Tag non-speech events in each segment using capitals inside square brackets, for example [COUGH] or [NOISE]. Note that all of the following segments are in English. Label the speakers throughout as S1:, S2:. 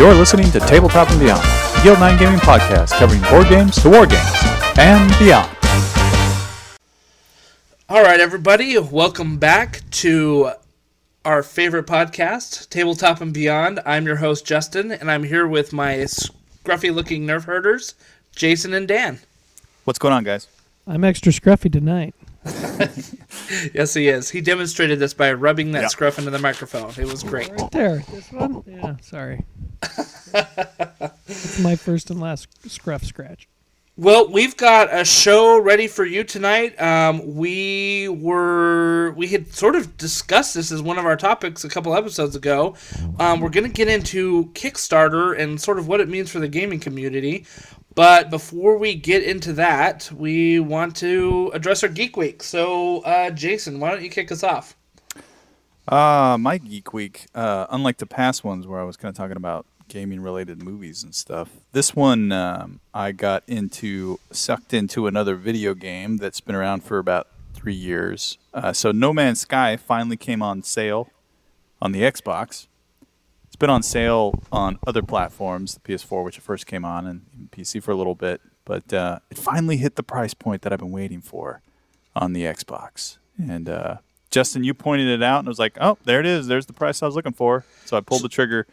S1: You're listening to Tabletop and Beyond, the Guild 9 gaming podcast covering board games to war games and beyond.
S2: All right, everybody, welcome back to our favorite podcast, Tabletop and Beyond. I'm your host, Justin, and I'm here with my scruffy looking nerf herders, Jason and Dan.
S1: What's going on, guys?
S3: I'm extra scruffy tonight. [LAUGHS]
S2: Yes, he is. He demonstrated this by rubbing that
S1: Yeah.
S2: scruff into the microphone. It was great.
S3: Right there. This one? Yeah, sorry. [LAUGHS] it's my first and last scruff scratch.
S2: Well, we've got a show ready for you tonight. Um, we were we had sort of discussed this as one of our topics a couple episodes ago. Um, we're going to get into Kickstarter and sort of what it means for the gaming community. But before we get into that, we want to address our Geek Week. So, uh, Jason, why don't you kick us off?
S1: Uh, my Geek Week, uh, unlike the past ones where I was kind of talking about gaming related movies and stuff, this one um, I got into, sucked into another video game that's been around for about three years. Uh, so, No Man's Sky finally came on sale on the Xbox. Been on sale on other platforms, the PS4, which it first came on, and PC for a little bit. But uh, it finally hit the price point that I've been waiting for on the Xbox. And uh, Justin, you pointed it out, and I was like, "Oh, there it is. There's the price I was looking for." So I pulled the trigger,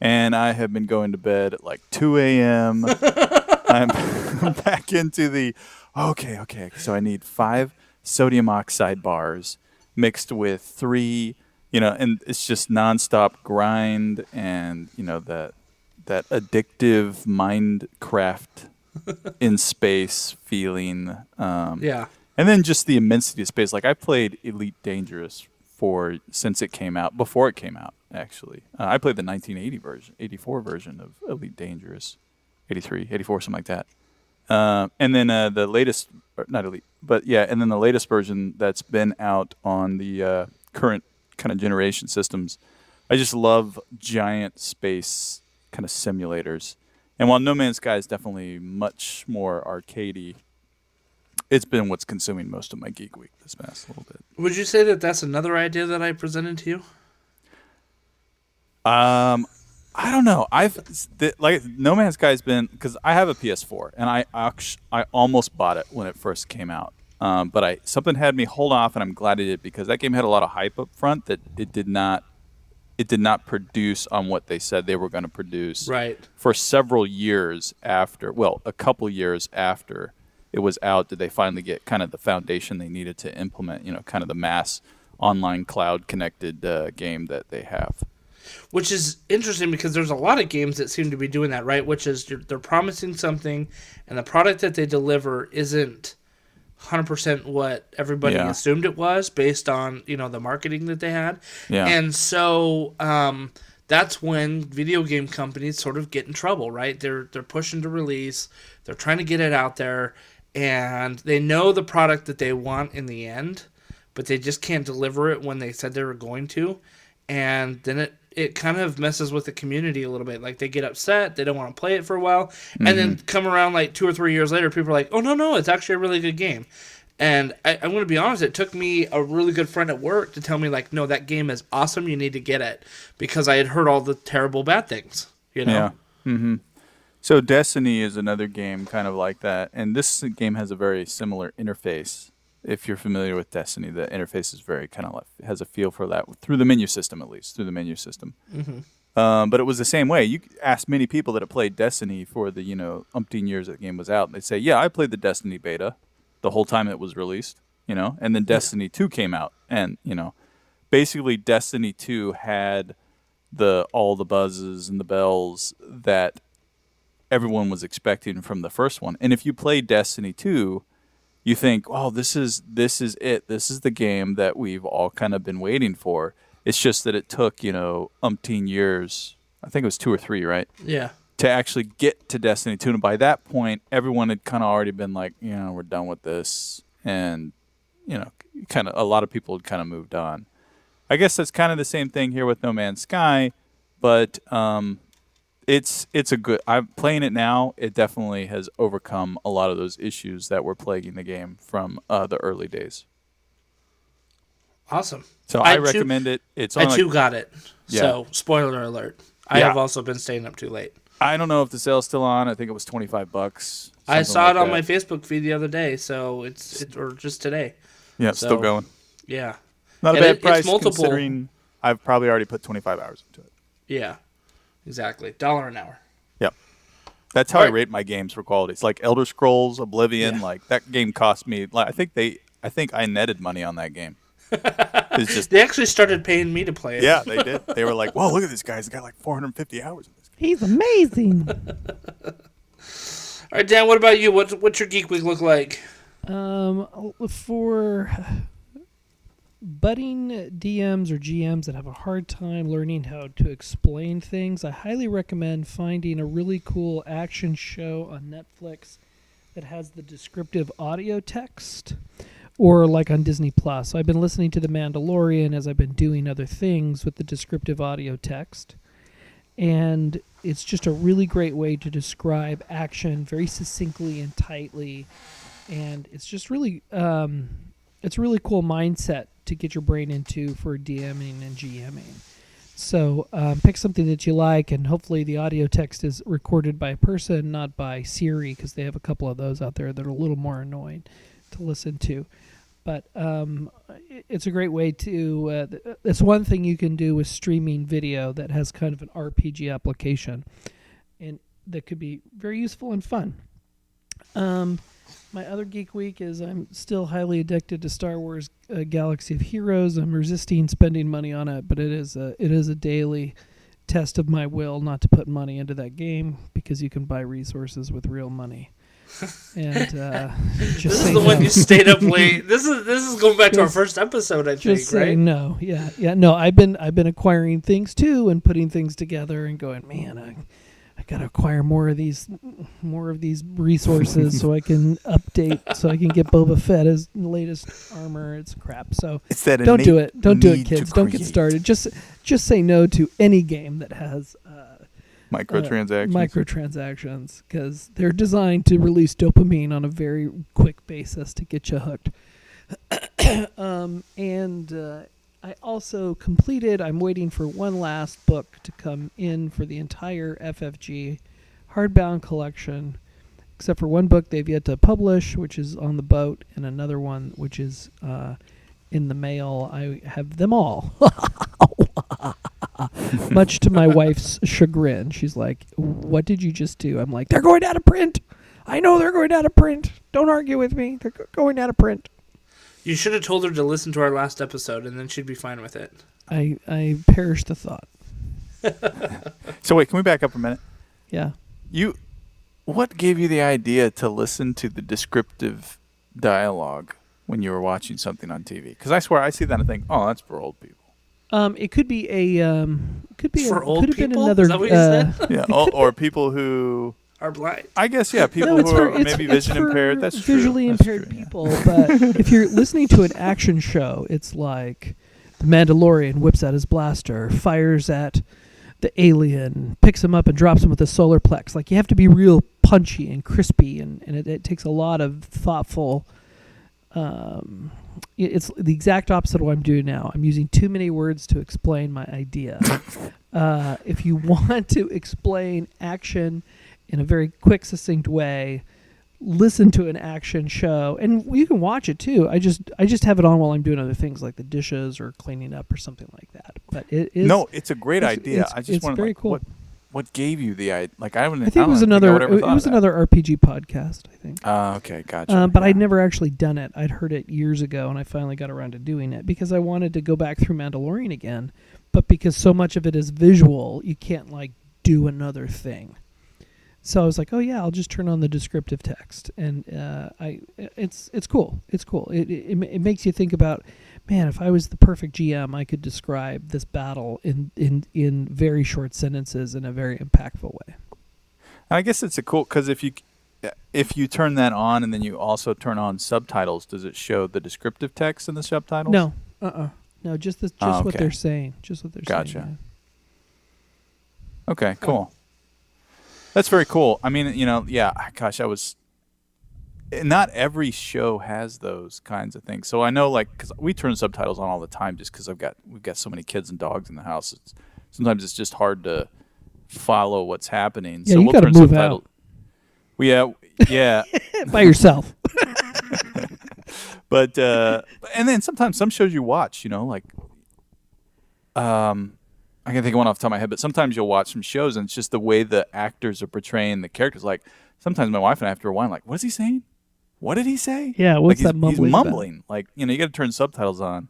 S1: and I have been going to bed at like 2 a.m. [LAUGHS] I'm [LAUGHS] back into the okay, okay. So I need five sodium oxide bars mixed with three, you know, and it's just nonstop grind, and you know that that addictive Minecraft [LAUGHS] in space feeling. Um,
S2: Yeah.
S1: and then just the immensity of space. Like I played Elite Dangerous for since it came out, before it came out. Actually, uh, I played the 1980 version, 84 version of Elite Dangerous, 83, 84, something like that. Uh, and then uh, the latest, not Elite, but yeah, and then the latest version that's been out on the uh, current kind of generation systems. I just love giant space kind of simulators. And while No Man's Sky is definitely much more arcadey, it's been what's consuming most of my geek week this past little bit.
S2: Would you say that that's another idea that I presented to you?
S1: Um, I don't know. I've the, like No Man's Sky's been because I have a PS4 and I act- I almost bought it when it first came out. Um, but I something had me hold off, and I'm glad it did because that game had a lot of hype up front that it did not it did not produce on what they said they were going to produce.
S2: Right.
S1: for several years after, well, a couple years after it was out, did they finally get kind of the foundation they needed to implement, you know, kind of the mass online cloud connected uh, game that they have.
S2: which is interesting because there's a lot of games that seem to be doing that right which is they're promising something and the product that they deliver isn't 100% what everybody
S1: Yeah.
S2: assumed it was based on you know the marketing that they had
S1: Yeah.
S2: and so um, that's when video game companies sort of get in trouble right they're they're pushing to release they're trying to get it out there and they know the product that they want in the end but they just can't deliver it when they said they were going to and then it it kind of messes with the community a little bit. Like they get upset they don't want to play it for a while and then come around like two or three years later people are like oh no no it's actually a really good game. And I, i'm going to be honest it took me a really good friend at work to tell me like no that game is awesome you need to get it. Because i had heard all the terrible bad things you know?
S1: Yeah. hmm So Destiny is another game kind of like that, and this game has a very similar interface. If you're familiar with Destiny, the interface is very kind of like has a feel for that through the menu system, at least through the menu system. Um, but it was the same way. You ask many people that have played Destiny for the you know umpteen years that the game was out, and they say, "Yeah, I played the Destiny beta the whole time it was released." You know, and then Destiny Two came out, and you know, basically Destiny Two had the all the buzzes and the bells that everyone was expecting from the first one. And if you play Destiny 2, you think, "Oh, this is this is it. This is the game that we've all kind of been waiting for." It's just that it took, you know, umpteen years. I think it was 2 or 3, right?
S2: yeah
S1: To actually get to Destiny 2 and by that point everyone had kind of already been like, you know, we're done with this and you know, kind of a lot of people had kind of moved on. I guess that's kind of the same thing here with No Man's Sky, but um, it's it's a good. I'm playing it now. It definitely has overcome a lot of those issues that were plaguing the game from uh, the early days.
S2: awesome
S1: So I,
S2: too-
S1: recommend it. It's
S2: i too got it
S1: Yeah.
S2: so spoiler alert I
S1: Yeah.
S2: have also been staying up too late.
S1: I don't know if the sale's still on. I think it was twenty five bucks.
S2: I saw
S1: like
S2: it on
S1: that.
S2: my Facebook feed the other day, so it's it, or just today.
S1: Yeah, it's still going.
S2: Yeah,
S1: Not a
S2: and
S1: bad
S2: it- it's
S1: price
S2: multiple-
S1: considering I've probably already put twenty five hours into it.
S2: yeah, exactly. Dollar an hour.
S1: Yep. That's how I rate my games for quality. It's like Elder Scrolls, Oblivion.
S2: Yeah.
S1: Like that game cost me. Like I think they. I think I netted money on that game. [LAUGHS] it's just
S2: They actually started paying me to play it.
S1: yeah, they did. They were like, "Whoa, look at this guy! He's got like 450 hours in this." game.
S3: He's amazing. [LAUGHS]
S2: All right, Dan. What about you? What's what's your geek week look like?
S3: um, for budding DMs or GMs that have a hard time learning how to explain things, I highly recommend finding a really cool action show on Netflix that has the descriptive audio text or like on Disney Plus. So I've been listening to The Mandalorian as I've been doing other things with the descriptive audio text. And it's just a really great way to describe action very succinctly and tightly. And it's just really um, it's a really cool mindset to get your brain into for DMing and GMing. So um, pick something that you like, and hopefully the audio text is recorded by a person, not by Siri, because they have a couple of those out there that are a little more annoying to listen to. But um, it's a great way to. Uh, it's one thing you can do with streaming video that has kind of an RPG application, and that could be very useful and fun. Um, my other geek week is I'm still highly addicted to Star Wars uh, Galaxy of Heroes. I'm resisting spending money on it, but it is a it is a daily test of my will not to put money into that game because you can buy resources with real money. [LAUGHS] And uh, just
S2: This is the one you stayed up late. [LAUGHS] This is this is going back to our first episode, I think,
S3: say
S2: right?
S3: no. Yeah, yeah. No, I've been I've been acquiring things too and putting things together and going, man, I I gotta acquire more of these more of these resources so I can [LAUGHS] update so I can get Boba Fett as latest armor. It's crap. So don't do it. Don't do it, kids. Don't get started. Just just say no to any game that has uh,
S1: Microtransactions.
S3: microtransactions because they're designed to release dopamine on a very quick basis to get you hooked. [COUGHS] um, and uh, I also completed. I'm waiting for one last book to come in for the entire FFG hardbound collection, except for one book they've yet to publish, which is on the boat, and another one which is uh, in the mail. I have them all. [LAUGHS] Much to my wife's chagrin, she's like, "What did you just do?" I'm like, "They're going out of print. I know they're going out of print. Don't argue with me. They're going out of print."
S2: You should have told her to listen to our last episode, and then she'd be fine with it.
S3: I I perished the thought.
S1: So wait, can we back up a minute?
S3: Yeah.
S1: You, what gave you the idea to listen to the descriptive dialogue when you were watching something on TV? Because I swear I see that and think, oh, that's for old people.
S3: Um, it could be a um, could be
S2: For
S3: a,
S2: old
S3: could have been another.
S2: Is that what you
S3: uh,
S2: said? [LAUGHS]
S1: Yeah, or, or people who,
S2: Our blind.
S1: I guess, yeah, people
S3: no,
S1: who
S3: for,
S1: are
S3: it's,
S1: maybe
S3: it's
S1: vision
S3: for
S1: impaired. That's true.
S3: visually
S1: That's
S3: impaired
S1: true, yeah.
S3: people. But [LAUGHS] if you're listening to an action show, it's like the Mandalorian whips out his blaster, fires at the alien, picks him up and drops him with a solar plex. Like you have to be real punchy and crispy, and, and it, it takes a lot of thoughtful. Um, it's the exact opposite of what I'm doing now. I'm using too many words to explain my idea. [LAUGHS] uh, if you want to explain action in a very quick, succinct way, listen to an action show, and you can watch it too. I just I just have it on while I'm doing other things like the dishes or cleaning up or something like that. But it is
S1: no, it's a great
S3: it's-
S1: idea.
S3: it's-
S1: I just
S3: it's
S1: wondered,
S3: very
S1: like,
S3: cool.
S1: what, what gave you the idea? Like, I haven't.
S3: I think it was another it was another RPG podcast. I think.
S1: Uh, okay, gotcha.
S3: Uh, but
S1: yeah.
S3: I'd never actually done it. I'd heard it years ago, and I finally got around to doing it because I wanted to go back through Mandalorian again. But because so much of it is visual, you can't like do another thing. So I was like, oh yeah, I'll just turn on the descriptive text, and uh, I it's it's cool. It's cool. It, it it makes you think about, man, if I was the perfect GM, I could describe this battle in in in very short sentences in a very impactful way.
S1: I guess it's a cool because if you if you turn that on and then you also turn on subtitles, does it show the descriptive text in the subtitles?
S3: No, uh, uh no, just the, just
S1: Oh,
S3: what they're saying, just what they're saying.
S1: Gotcha.
S3: saying.
S1: Okay, cool. That's very cool. I mean, you know, yeah. Gosh, I was. Not every show has those kinds of things. So I know, like, because we turn subtitles on all the time, just because I've got we've got so many kids and dogs in the house. It's, sometimes it's just hard to follow what's happening.
S3: Yeah,
S1: so
S3: you
S1: we'll turn
S3: move
S1: subtitle.
S3: out.
S1: We yeah yeah, [LAUGHS]
S3: by yourself. [LAUGHS]
S1: but uh, and then sometimes some shows you watch, you know, like um, I can think of one off the top of my head, but sometimes you'll watch some shows and it's just the way the actors are portraying the characters. Like sometimes my wife and I have to rewind, like, what is he saying? What did he say?
S3: Yeah, what's
S1: like
S3: that
S1: he's,
S3: mumbling
S1: He's
S3: about?
S1: mumbling. Like you know, you got to turn subtitles on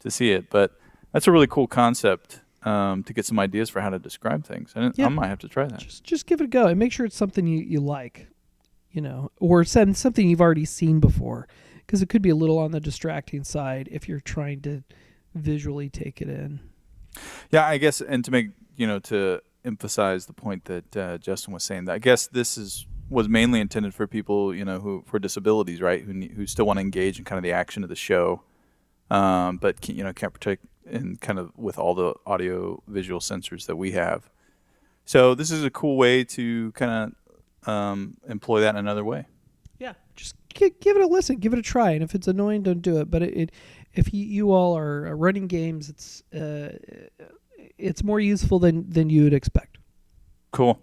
S1: to see it. But that's a really cool concept um, to get some ideas for how to describe things. And
S3: Yeah.
S1: I might have to try that.
S3: just just give it a go and make sure it's something you, you like, you know, or send something you've already seen before, because it could be a little on the distracting side if you're trying to visually take it in.
S1: Yeah, I guess, and to make you know to emphasize the point that uh, Justin was saying, that I guess this is was mainly intended for people you know who for disabilities, right? Who who still want to engage in kind of the action of the show, um, but can, you know can't protect and kind of with all the audio visual sensors that we have. So this is a cool way to kind of um, employ that in another way.
S3: Yeah, just give it a listen, give it a try, and if it's annoying, don't do it. But it, it if you, you all are uh, running games, it's uh, it's more useful than than you would expect.
S1: Cool.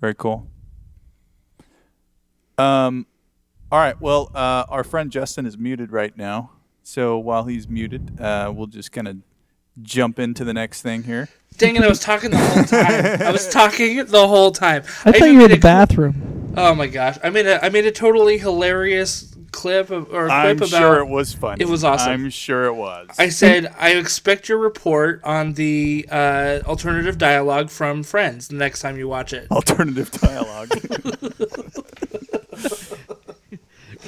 S1: Very cool. Um, all right. Well, uh, our friend Justin is muted right now. So while he's muted, uh, we'll just kind of jump into the next thing here.
S2: Dang it! I was talking the whole time. I was [LAUGHS] talking the whole time.
S3: I, thought you were in the bathroom.
S2: Oh my gosh! I made a I made a totally hilarious clip of, or a
S1: I'm
S2: clip about.
S1: sure it was fun.
S2: It was awesome.
S1: I'm sure it was.
S2: I said I expect your report on the uh, alternative dialogue from Friends the next time you watch it.
S1: Alternative dialogue. [LAUGHS]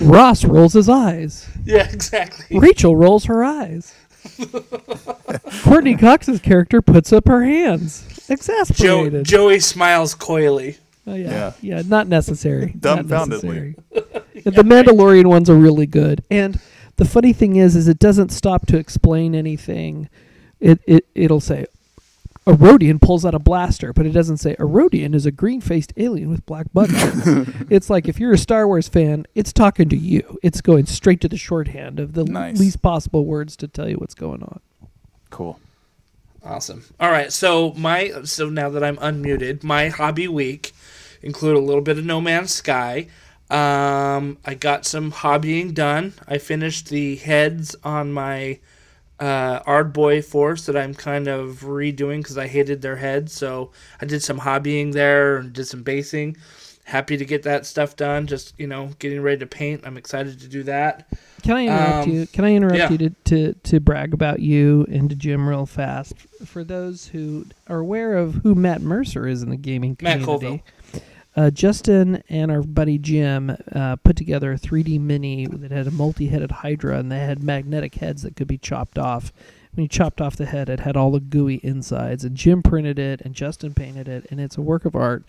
S3: Ross rolls his eyes.
S2: Yeah, exactly.
S3: Rachel rolls her eyes. [LAUGHS] Courteney Cox's character puts up her hands,
S2: Joe,
S3: exasperated.
S2: Joey smiles coyly.
S3: oh, yeah.
S1: Yeah.
S3: yeah, not necessary. Not
S1: Dumbfoundedly.
S3: necessary. The Mandalorian ones are really good, and the funny thing is, is it doesn't stop to explain anything. It it it'll say. A Rodian pulls out a blaster, but it doesn't say a Rodian is a green-faced alien with black buttons. [LAUGHS] it's like if you're a Star Wars fan, it's talking to you. It's going straight to the shorthand of the
S1: Nice.
S3: least possible words to tell you what's going on.
S1: cool.
S2: Awesome. All right, so my so now that I'm unmuted, my hobby week include a little bit of No Man's Sky. Um, I got some hobbying done. I finished the heads on my uh, Ardboy Force that I'm kind of redoing because I hated their heads. So I did some hobbying there and did some basing. Happy to get that stuff done. Just you know, getting ready to paint. I'm excited to do that.
S3: Can I interrupt
S2: Um,
S3: you? Can I interrupt
S2: yeah.
S3: you to, to, to brag about you and to Jim real fast? For those who are aware of who Matt Mercer is in the gaming
S2: Matt
S3: community, uh, Justin and our buddy Jim uh, put together a 3D mini that had a multi-headed Hydra, and they had magnetic heads that could be chopped off. When you chopped off the head, it had all the gooey insides, and Jim printed it, and Justin painted it, and it's a work of art.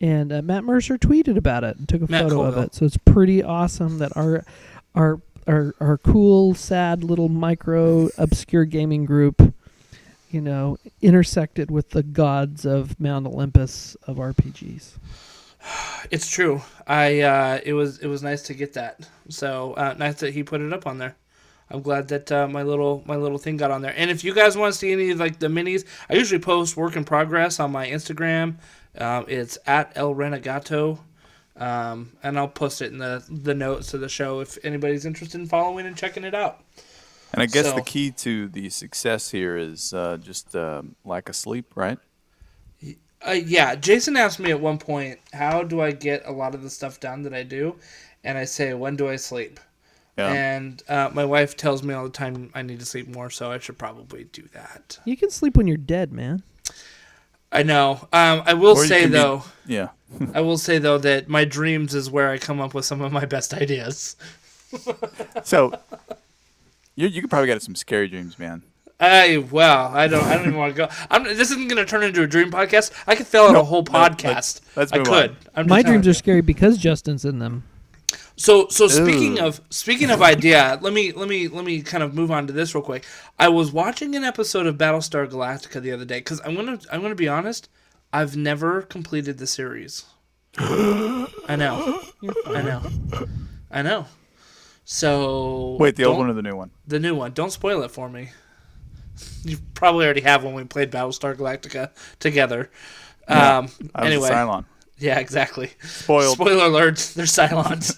S3: And uh, Matt Mercer tweeted about it and took a
S2: Matt
S3: photo of it. So it's pretty awesome that our our our our cool, sad little micro obscure gaming group, you know, intersected with the gods of Mount Olympus of RPGs. [SIGHS]
S2: It's true. I uh, it was it was nice to get that. So uh, nice that he put it up on there. I'm glad that uh, my little my little thing got on there. And if you guys want to see any of like the minis, I usually post work in progress on my Instagram. Um, it's at El Renegato, um, and I'll post it in the the notes of the show if anybody's interested in following and checking it out.
S1: And I guess
S2: So-
S1: the key to the success here is uh, just um, lack of sleep, right?
S2: Uh, yeah, Jason asked me at one point, "How do I get a lot of the stuff done that I do?" And I say, "When do I sleep?"
S1: Yeah.
S2: And uh, my wife tells me all the time I need to sleep more, so I should probably do that.
S3: You can sleep when you're dead, man.
S2: I know. Um, I will say
S1: can be-
S2: though,
S1: yeah. [LAUGHS] [LAUGHS]
S2: I will say though that my dreams is where I come up with some of my best ideas. [LAUGHS]
S1: So you you could probably get some scary dreams, man.
S2: I well, I don't, I don't even want to go. I'm, this isn't going to turn into a dream podcast. I could fill out
S1: No,
S2: a whole
S1: no,
S2: podcast.
S1: let's- let's
S2: I could. I'm
S3: My
S2: telling
S3: dreams
S2: you.
S3: are scary because Justin's in them.
S2: So so speaking
S1: Ew.
S2: of speaking of idea, let me let me let me kind of move on to this real quick. I was watching an episode of Battlestar Galactica the other day because I'm gonna I'm gonna be honest. I've never completed the series. I know, I know, I know. So
S1: Wait, the old one or the new one?
S2: the new one. Don't spoil it for me. You probably already have when we played Battlestar Galactica together.
S1: Yeah,
S2: um,
S1: I was
S2: anyway,
S1: a Cylon.
S2: yeah, exactly.
S1: Spoiled.
S2: Spoiler alert: they're Cylons.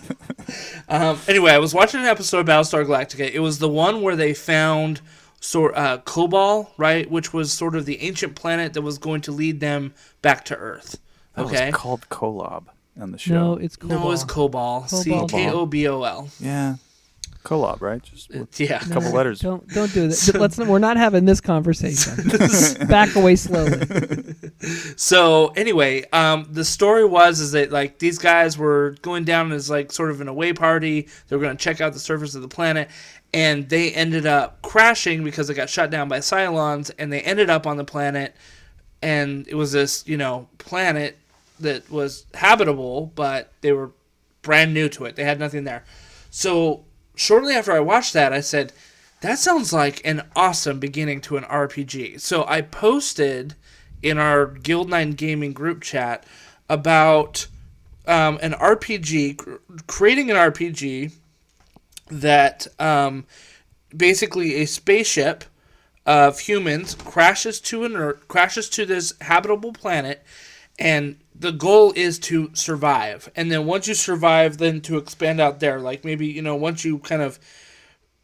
S2: [LAUGHS] um, anyway, I was watching an episode of Battlestar Galactica. It was the one where they found sort uh, Kobol, right, which was sort of the ancient planet that was going to lead them back to Earth.
S1: That
S2: Okay.
S1: was called Kolob on the show.
S3: No, it's Cobol.
S2: No, it's Kobol. C
S3: Kobol.
S2: K O B O L.
S1: yeah, Kolob, right? Just with
S2: Yeah.
S1: a couple letters.
S3: Don't don't do that. [LAUGHS] Let's. We're not having this conversation. [LAUGHS] Back away slowly. [LAUGHS]
S2: So anyway, um, the story was is that like these guys were going down as like sort of an away party. They were going to check out the surface of the planet, and they ended up crashing because they got shut down by Cylons, and they ended up on the planet, and it was this you know planet that was habitable, but they were brand new to it. They had nothing there. So shortly after I watched that, I said, "That sounds like an awesome beginning to an RPG." So I posted in our Guild Nine Gaming group chat about um, an RPG, creating an RPG that um, basically a spaceship of humans crashes to an crashes to this habitable planet, and the goal is to survive. And then once you survive, then to expand out there. Like maybe you know once you kind of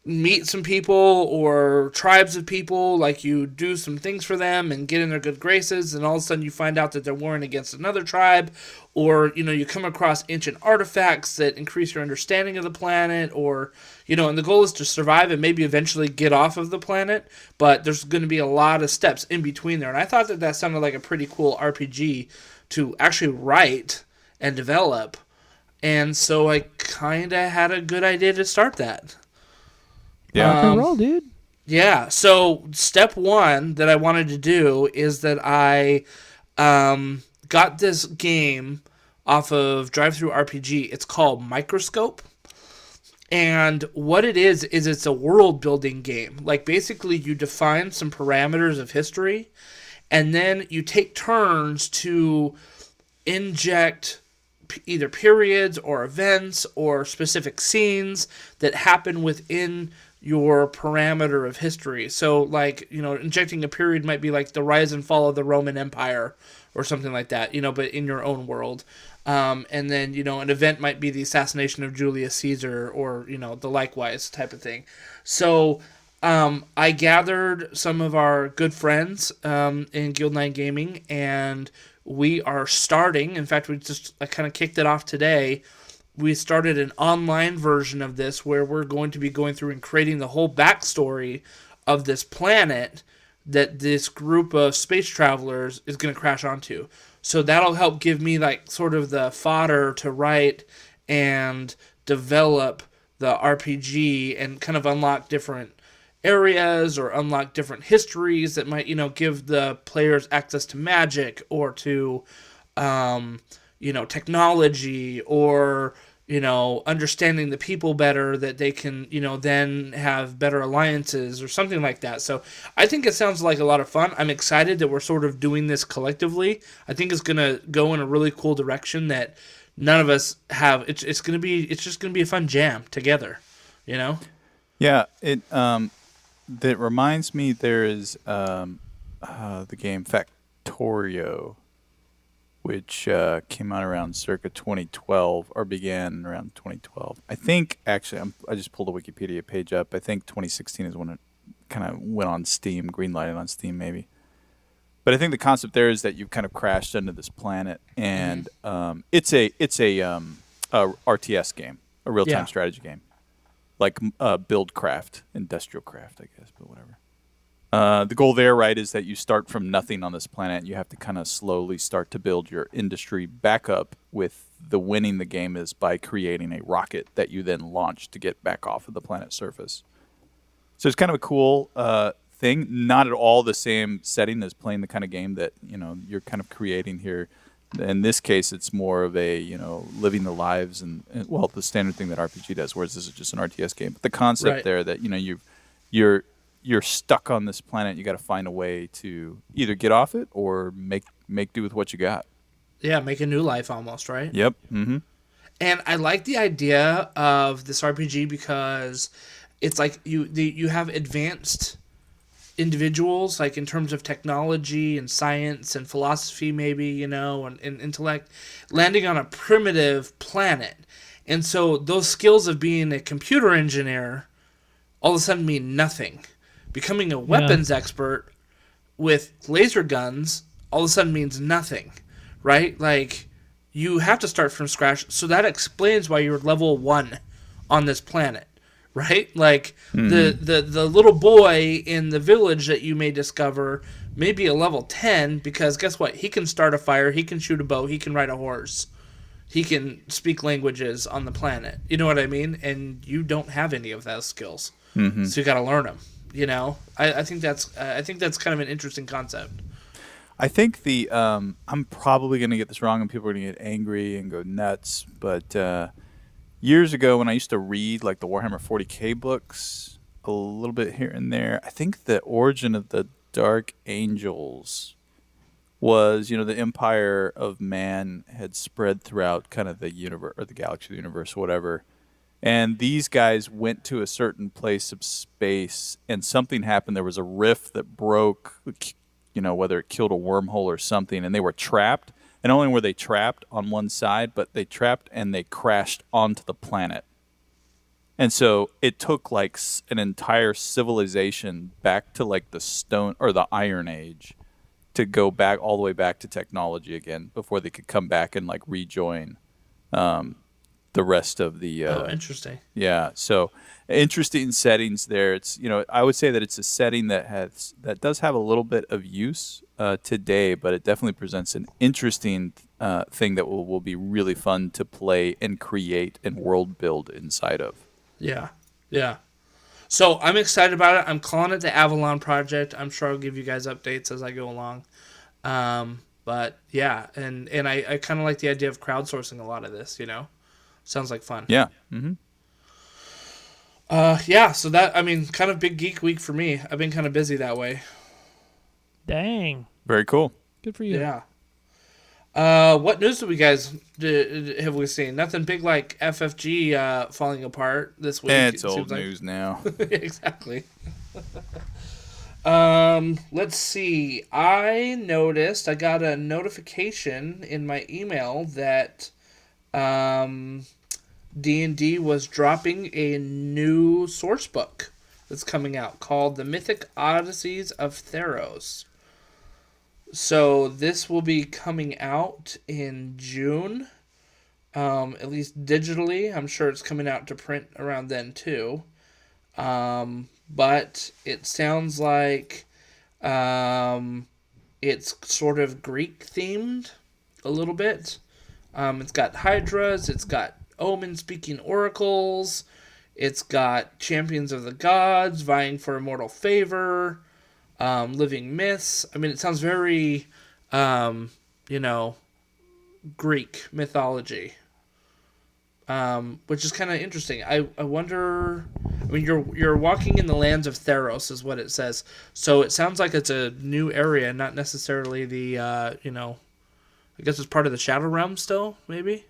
S2: meet some people or tribes of people, like you do some things for them and get in their good graces, and all of a sudden you find out that they're warring against another tribe, or you know you come across ancient artifacts that increase your understanding of the planet, or you know, and the goal is to survive and maybe eventually get off of the planet, but there's going to be a lot of steps in between there, and I thought that that sounded like a pretty cool RPG to actually write and develop. And so I kind of had a good idea to start that.
S1: Yeah.
S2: Um,
S3: roll, dude.
S2: Yeah. So step one that I wanted to do is that I um, got this game off of DriveThruRPG. It's called Microscope. And what it is is it's a world building game. Like basically you define some parameters of history and then you take turns to inject either periods or events or specific scenes that happen within your parameter of history. So, like, you know, injecting a period might be like the rise and fall of the Roman Empire or something like that, you know, but in your own world. Um, and then, you know, an event might be the assassination of Julius Caesar or, you know, the likewise type of thing. So, um, I gathered some of our good friends um, in Guild 9 Gaming, and we are starting. In fact, we just I kind of kicked it off today. We started an online version of this where we're going to be going through and creating the whole backstory of this planet that this group of space travelers is going to crash onto. So that'll help give me like sort of the fodder to write and develop the RPG and kind of unlock different areas or unlock different histories that might you know give the players access to magic or to um, you know technology or you know understanding the people better that they can you know then have better alliances or something like that. So i think it sounds like a lot of fun. I'm excited that we're sort of doing this collectively. I think it's going to go in a really cool direction that none of us have. It's, it's going to be it's just going to be a fun jam together you know?
S1: Yeah, it um, that reminds me. There is um, uh, the game Factorio, which uh, came out around circa 2012 or began around 2012. I think actually, I'm, I just pulled a Wikipedia page up. I think 2016 is when it kind of went on Steam, greenlighted on Steam, maybe. But I think the concept there is that you've kind of crashed into this planet, and um, it's a it's a, um, a RTS game, a real time
S2: Yeah.
S1: strategy game like uh, build craft, industrial craft, I guess, but whatever. Uh, the goal there, right, is that you start from nothing on this planet. You have to kind of slowly start to build your industry back up. With the winning the game is by creating a rocket that you then launch to get back off of the planet's surface. So it's kind of a cool uh, thing. Not at all the same setting as playing the kind of game that you know you're kind of creating here. In this case, it's more of a you know living the lives and, and well the standard thing that RPG does. Whereas this is just an RTS game. But the concept
S2: Right.
S1: there that you know you you're you're stuck on this planet. You got to find a way to either get off it or make make do with what you got.
S2: yeah make a new life almost right
S1: Yep. Mm-hmm.
S2: and I like the idea of this RPG because it's like you the, you have advanced individuals, like in terms of technology and science and philosophy, maybe, you know, and, and intellect, landing on a primitive planet. And so those skills of being a computer engineer all of a sudden mean nothing. Becoming a weapons expert with laser guns all of a sudden means nothing, right? Like, you have to start from scratch. So that explains why you're level one on this planet, right? Like hmm. the, the the little boy in the village that you may discover may be a level ten because guess what? He can start a fire, he can shoot a bow, he can ride a horse, he can speak languages on the planet. You know what I mean? And you don't have any of those skills, mm-hmm. so you got to learn them. You know, I, I think that's I think that's kind of an interesting concept.
S1: I think the um, I'm probably going to get this wrong, and people are going to get angry and go nuts. But uh, years ago, when I used to read like the Warhammer 40k books, a little bit here and there, I think the origin of the Dark Angels was, you know, the empire of man had spread throughout kind of the universe or the galaxy, the universe, whatever. And these guys went to a certain place of space, and something happened. There was a rift that broke, you know, whether it killed a wormhole or something, and they were trapped. And only were they trapped on one side, but they trapped and they crashed onto the planet. And so it took like an entire civilization back to like the stone or the Iron Age to go back all the way back to technology again before they could come back and like rejoin um, the rest of the uh,
S2: oh, interesting.
S1: yeah. So interesting settings there. It's you know I would say that it's a setting that has that does have a little bit of use uh, today, but it definitely presents an interesting uh, thing that will, will be really fun to play and create and world build inside of.
S2: Yeah, yeah. So I'm excited about it. I'm calling it the Avalon Project. I'm sure I'll give you guys updates as I go along. Um, but yeah, and and I, I kind of like the idea of crowdsourcing a lot of this. You know, sounds like fun.
S1: Yeah. Mm-hmm.
S2: Uh, yeah. So that I mean, kind of big geek week for me. I've been kind of busy that way.
S3: Dang.
S1: Very cool.
S3: Good for you.
S2: Yeah. Uh, what news do we guys d- have we seen? Nothing big like FFG uh, falling apart this week.
S1: Eh, it's
S2: it seems
S1: old
S2: like.
S1: news now. [LAUGHS]
S2: exactly. um, let's see. I noticed I got a notification in my email that um, D&D was dropping a new source book that's coming out called The Mythic Odysseys of Theros. So this will be coming out in June. Um, at least digitally. I'm sure it's coming out to print around then too. Um, but it sounds like um, it's sort of Greek themed a little bit. Um, it's got hydras, it's got omen speaking oracles, it's got champions of the gods vying for immortal favor, um, living myths. I mean, it sounds very, um, you know, Greek mythology um, which is kind of interesting. I, I wonder. I mean, you're you're walking in the lands of Theros, is what it says. So it sounds like it's a new area, not necessarily the uh, you know. I guess it's part of the Shadow Realm still, maybe.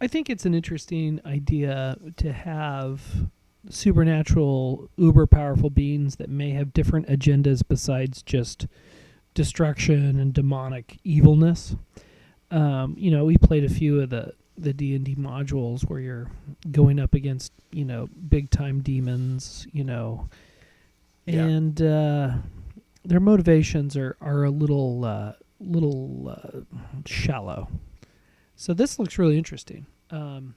S3: I think it's an interesting idea to have supernatural, uber powerful beings that may have different agendas besides just destruction and demonic evilness. Um, you know, we played a few of the the D and D modules where you're going up against you know big time demons, you know,
S2: Yeah.
S3: and uh, their motivations are are a little uh, little uh, shallow. So this looks really interesting. Um,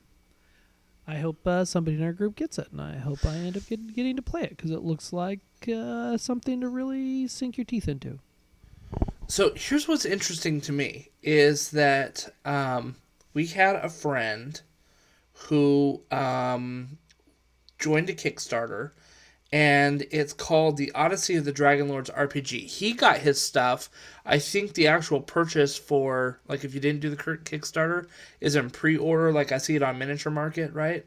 S3: I hope uh, somebody in our group gets it, and I hope I end up get, getting to play it because it looks like uh, something to really sink your teeth into.
S2: So here's what's interesting to me is that um, we had a friend who um, joined a Kickstarter, and it's called the Odyssey of the Dragon Lords RPG. He got his stuff. I think the actual purchase for like if you didn't do the Kickstarter is in pre-order. Like I see it on Miniature Market, right?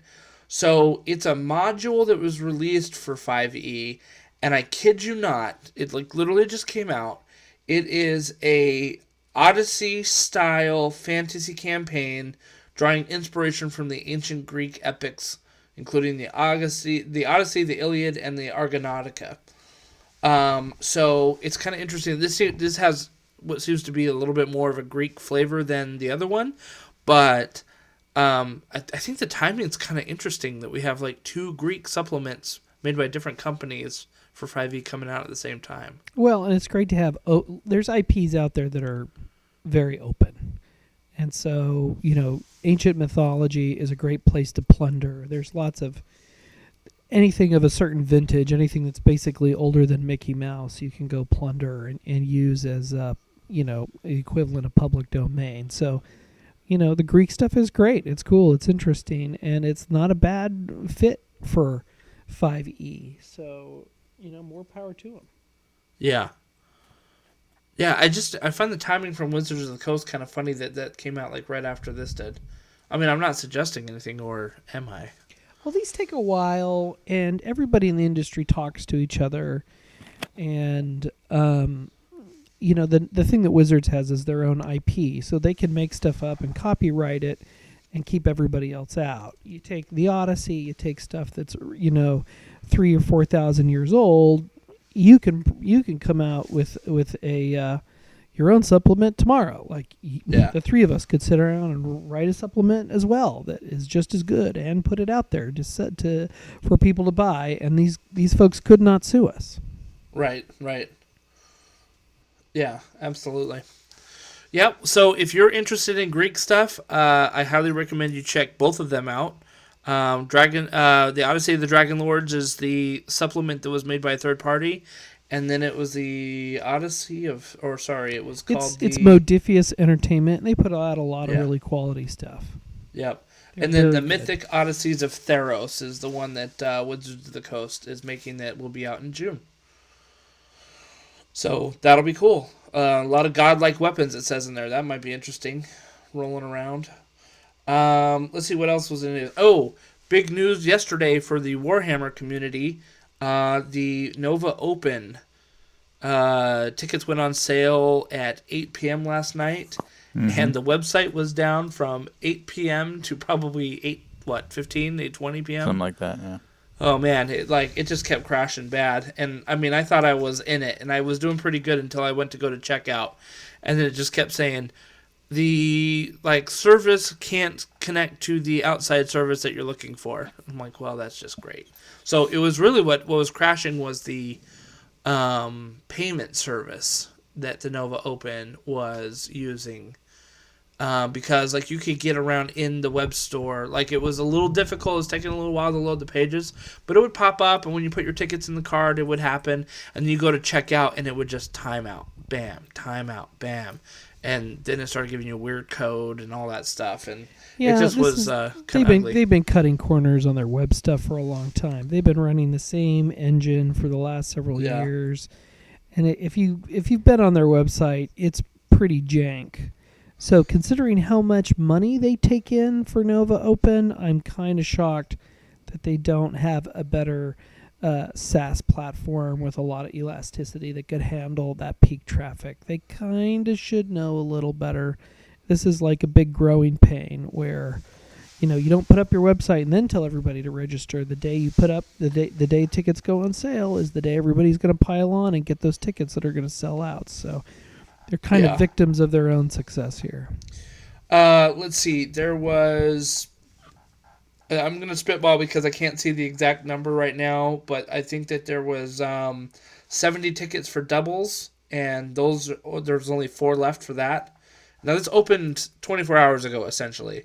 S2: So it's a module that was released for 5e, and I kid you not, it like literally just came out. It is a Odyssey style fantasy campaign drawing inspiration from the ancient Greek epics, including the Odyssey, the Odyssey, the Iliad, and the Argonautica. Um, so it's kind of interesting. This this has what seems to be a little bit more of a Greek flavor than the other one, but um, I, I think the timing is kind of interesting that we have like two Greek supplements made by different companies for 5e coming out at the same time.
S3: Well, and it's great to have. Oh, there's IPs out there that are very open, and so you know, ancient mythology is a great place to plunder. There's lots of anything of a certain vintage, anything that's basically older than Mickey Mouse, you can go plunder and, and use as a, you know equivalent of public domain. So, you know, the Greek stuff is great. It's cool. It's interesting, and it's not a bad fit for 5e. So, you know, more power to them.
S2: Yeah. Yeah, I just I find the timing from Wizards of the Coast kind of funny that that came out like right after this did. I mean, I'm not suggesting anything, or am I?
S3: Well, these take a while, and everybody in the industry talks to each other, and um, you know the the thing that Wizards has is their own IP, so they can make stuff up and copyright it, and keep everybody else out. You take the Odyssey, you take stuff that's you know three or four thousand years old. You can you can come out with with a uh, your own supplement tomorrow. Like
S2: Yeah.
S3: the three of us could sit around and write a supplement as well that is just as good and put it out there just set to for people to buy. And these these folks could not sue us.
S2: Right, right. Yeah, absolutely. Yep. So if you're interested in Greek stuff, uh, I highly recommend you check both of them out. Um, Dragon, uh, the Odyssey of the Dragon Lords is the supplement that was made by a third party, and then it was the Odyssey of, or sorry, it was called
S3: It's
S2: the,
S3: it's Modiphius Entertainment. And they put out a lot of really quality stuff.
S2: Yep.
S3: They're
S2: and then the
S3: good.
S2: Mythic Odysseys of Theros is the one that uh, Wizards of the Coast is making that will be out in June. So that'll be cool. Uh, a lot of godlike weapons it says in there. That might be interesting. Rolling around. Um, let's see what else was in it. Oh, big news yesterday for the Warhammer community. Uh, the Nova Open uh, tickets went on sale at 8 p.m. last night, and the website was down from 8 p.m. to probably 8 what 15 8 20 p.m.
S1: Something like that. Yeah.
S2: Oh man, it, like it just kept crashing bad, and I mean I thought I was in it, and I was doing pretty good until I went to go to checkout, and then it just kept saying the like service can't connect to the outside service that you're looking for. I'm like, well, that's just great. So it was really what what was crashing was the um, payment service that the Nova Open was using. Uh, because like you could get around in the web store, like it was a little difficult. It was taking a little while to load the pages, but it would pop up, and when you put your tickets in the card, it would happen, and you go to check out, and it would just time out, bam, time out, bam, and then it started giving you a weird code and all that stuff, and
S3: Yeah,
S2: it just was
S3: is-
S2: uh,
S3: They've been
S2: ugly.
S3: they've been cutting corners on their web stuff for a long time. They've been running the same engine for the last several
S2: Yeah.
S3: years, and if you if you've been on their website, it's pretty jank. So considering how much money they take in for Nova Open, I'm kind of shocked that they don't have a better uh, SaaS platform with a lot of elasticity that could handle that peak traffic. They kind of should know a little better. This is like a big growing pain where you know you don't put up your website and then tell everybody to register the day you put up the day the day tickets go on sale is the day everybody's going to pile on and get those tickets that are going to sell out so they're kind
S2: Yeah.
S3: of victims of their own success here
S2: Uh, let's see. There was. Uh, I'm gonna spitball because I can't see the exact number right now, but I think that there was um, 70 tickets for doubles, and those there's only four left for that. Now this opened 24 hours ago, essentially.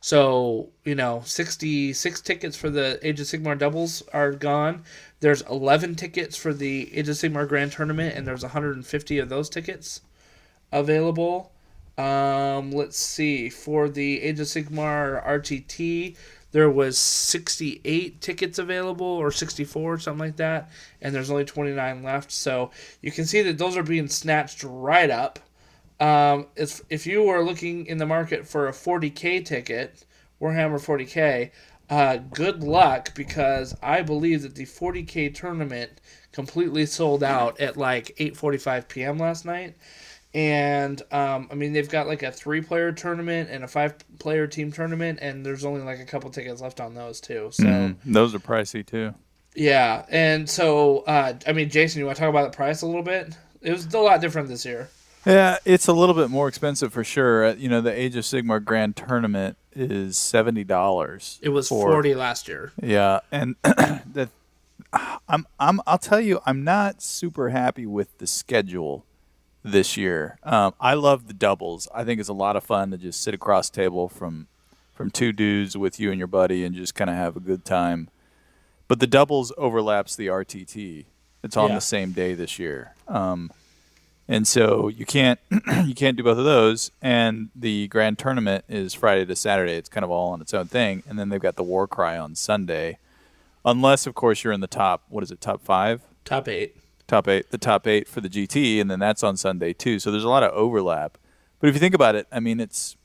S2: So you know, 66 tickets for the Age of Sigmar doubles are gone. There's 11 tickets for the Age of Sigmar Grand Tournament, and there's 150 of those tickets available. Um, let's see. For the Age of Sigmar RTT, there was 68 tickets available, or 64, something like that, and there's only 29 left. So you can see that those are being snatched right up. Um, if if you were looking in the market for a 40k ticket, Warhammer 40k, uh, good luck because I believe that the 40k tournament completely sold out at like 8:45 p.m. last night. And um, I mean, they've got like a three-player tournament and a five-player team tournament, and there's only like a couple tickets left on those too. So
S1: Mhm. Those are pricey too.
S2: Yeah, and so uh, I mean, Jason, you want to talk about the price a little bit? It was a lot different this year.
S1: Yeah, it's a little bit more expensive for sure. Uh, You know, the Age of Sigmar Grand Tournament is seventy dollars.
S2: It was forty last year.
S1: Yeah, and [CLEARS THROAT] the I'm I'm I'll tell you, I'm not super happy with the schedule this year. Um, I love the doubles. I think it's a lot of fun to just sit across the table from from two dudes with you and your buddy and just kind of have a good time. But the doubles overlaps the RTT. It's on
S2: Yeah.
S1: the same day this year. Um, and so you can't [CLEARS THROAT] you can't do both of those. And the grand tournament is Friday to Saturday. It's kind of all on its own thing. And then they've got the War Cry on Sunday, unless of course you're in the top. What is it? Top five,
S2: Top eight.
S1: Top eight, the top eight for the GT, and then that's on Sunday too. So there's a lot of overlap. But if you think about it, I mean, it's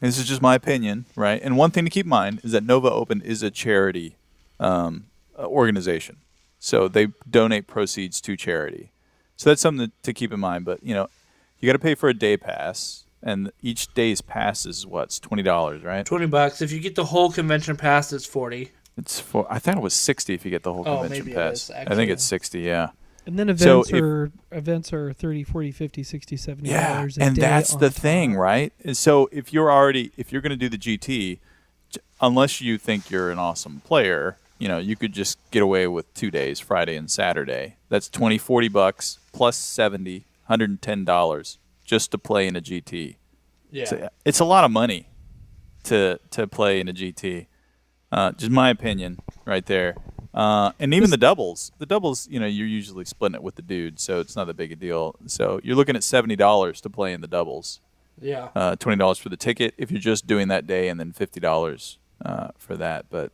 S1: this is just my opinion, right? And one thing to keep in mind is that Nova Open is a charity um, uh, organization, so they donate proceeds to charity. So that's something to, keep in mind. But you know, you got to pay for a day pass, and each day's pass is what's twenty dollars, right?
S2: Twenty bucks. If you get the whole convention pass, it's forty.
S1: It's for I thought it was sixty if you get the whole
S2: Oh,
S1: convention
S2: maybe
S1: pass.
S2: is,
S1: I think it's sixty, yeah.
S3: And then
S1: So
S3: events
S1: if-
S3: are events are 30, 40, 50, 60, 70
S1: Yeah,
S3: dollars a
S1: and
S3: day
S1: that's the
S3: top.
S1: thing, right? And so if you're already if you're going to do the GT, unless you think you're an awesome player, you know, you could just get away with 2 days, Friday and Saturday. That's 20 40 bucks plus 70, 110 dollars just to play in a GT.
S2: Yeah.
S1: So, it's a lot of money to to play in a GT. Uh, just my opinion, right there. Uh, and even the doubles, the doubles, you know, you're usually splitting it with the dude, so it's not that big a deal. So you're looking at seventy dollars to play in the doubles,
S2: yeah.
S1: uh, twenty dollars for the ticket if you're just doing that day, and then fifty dollars uh, for that. But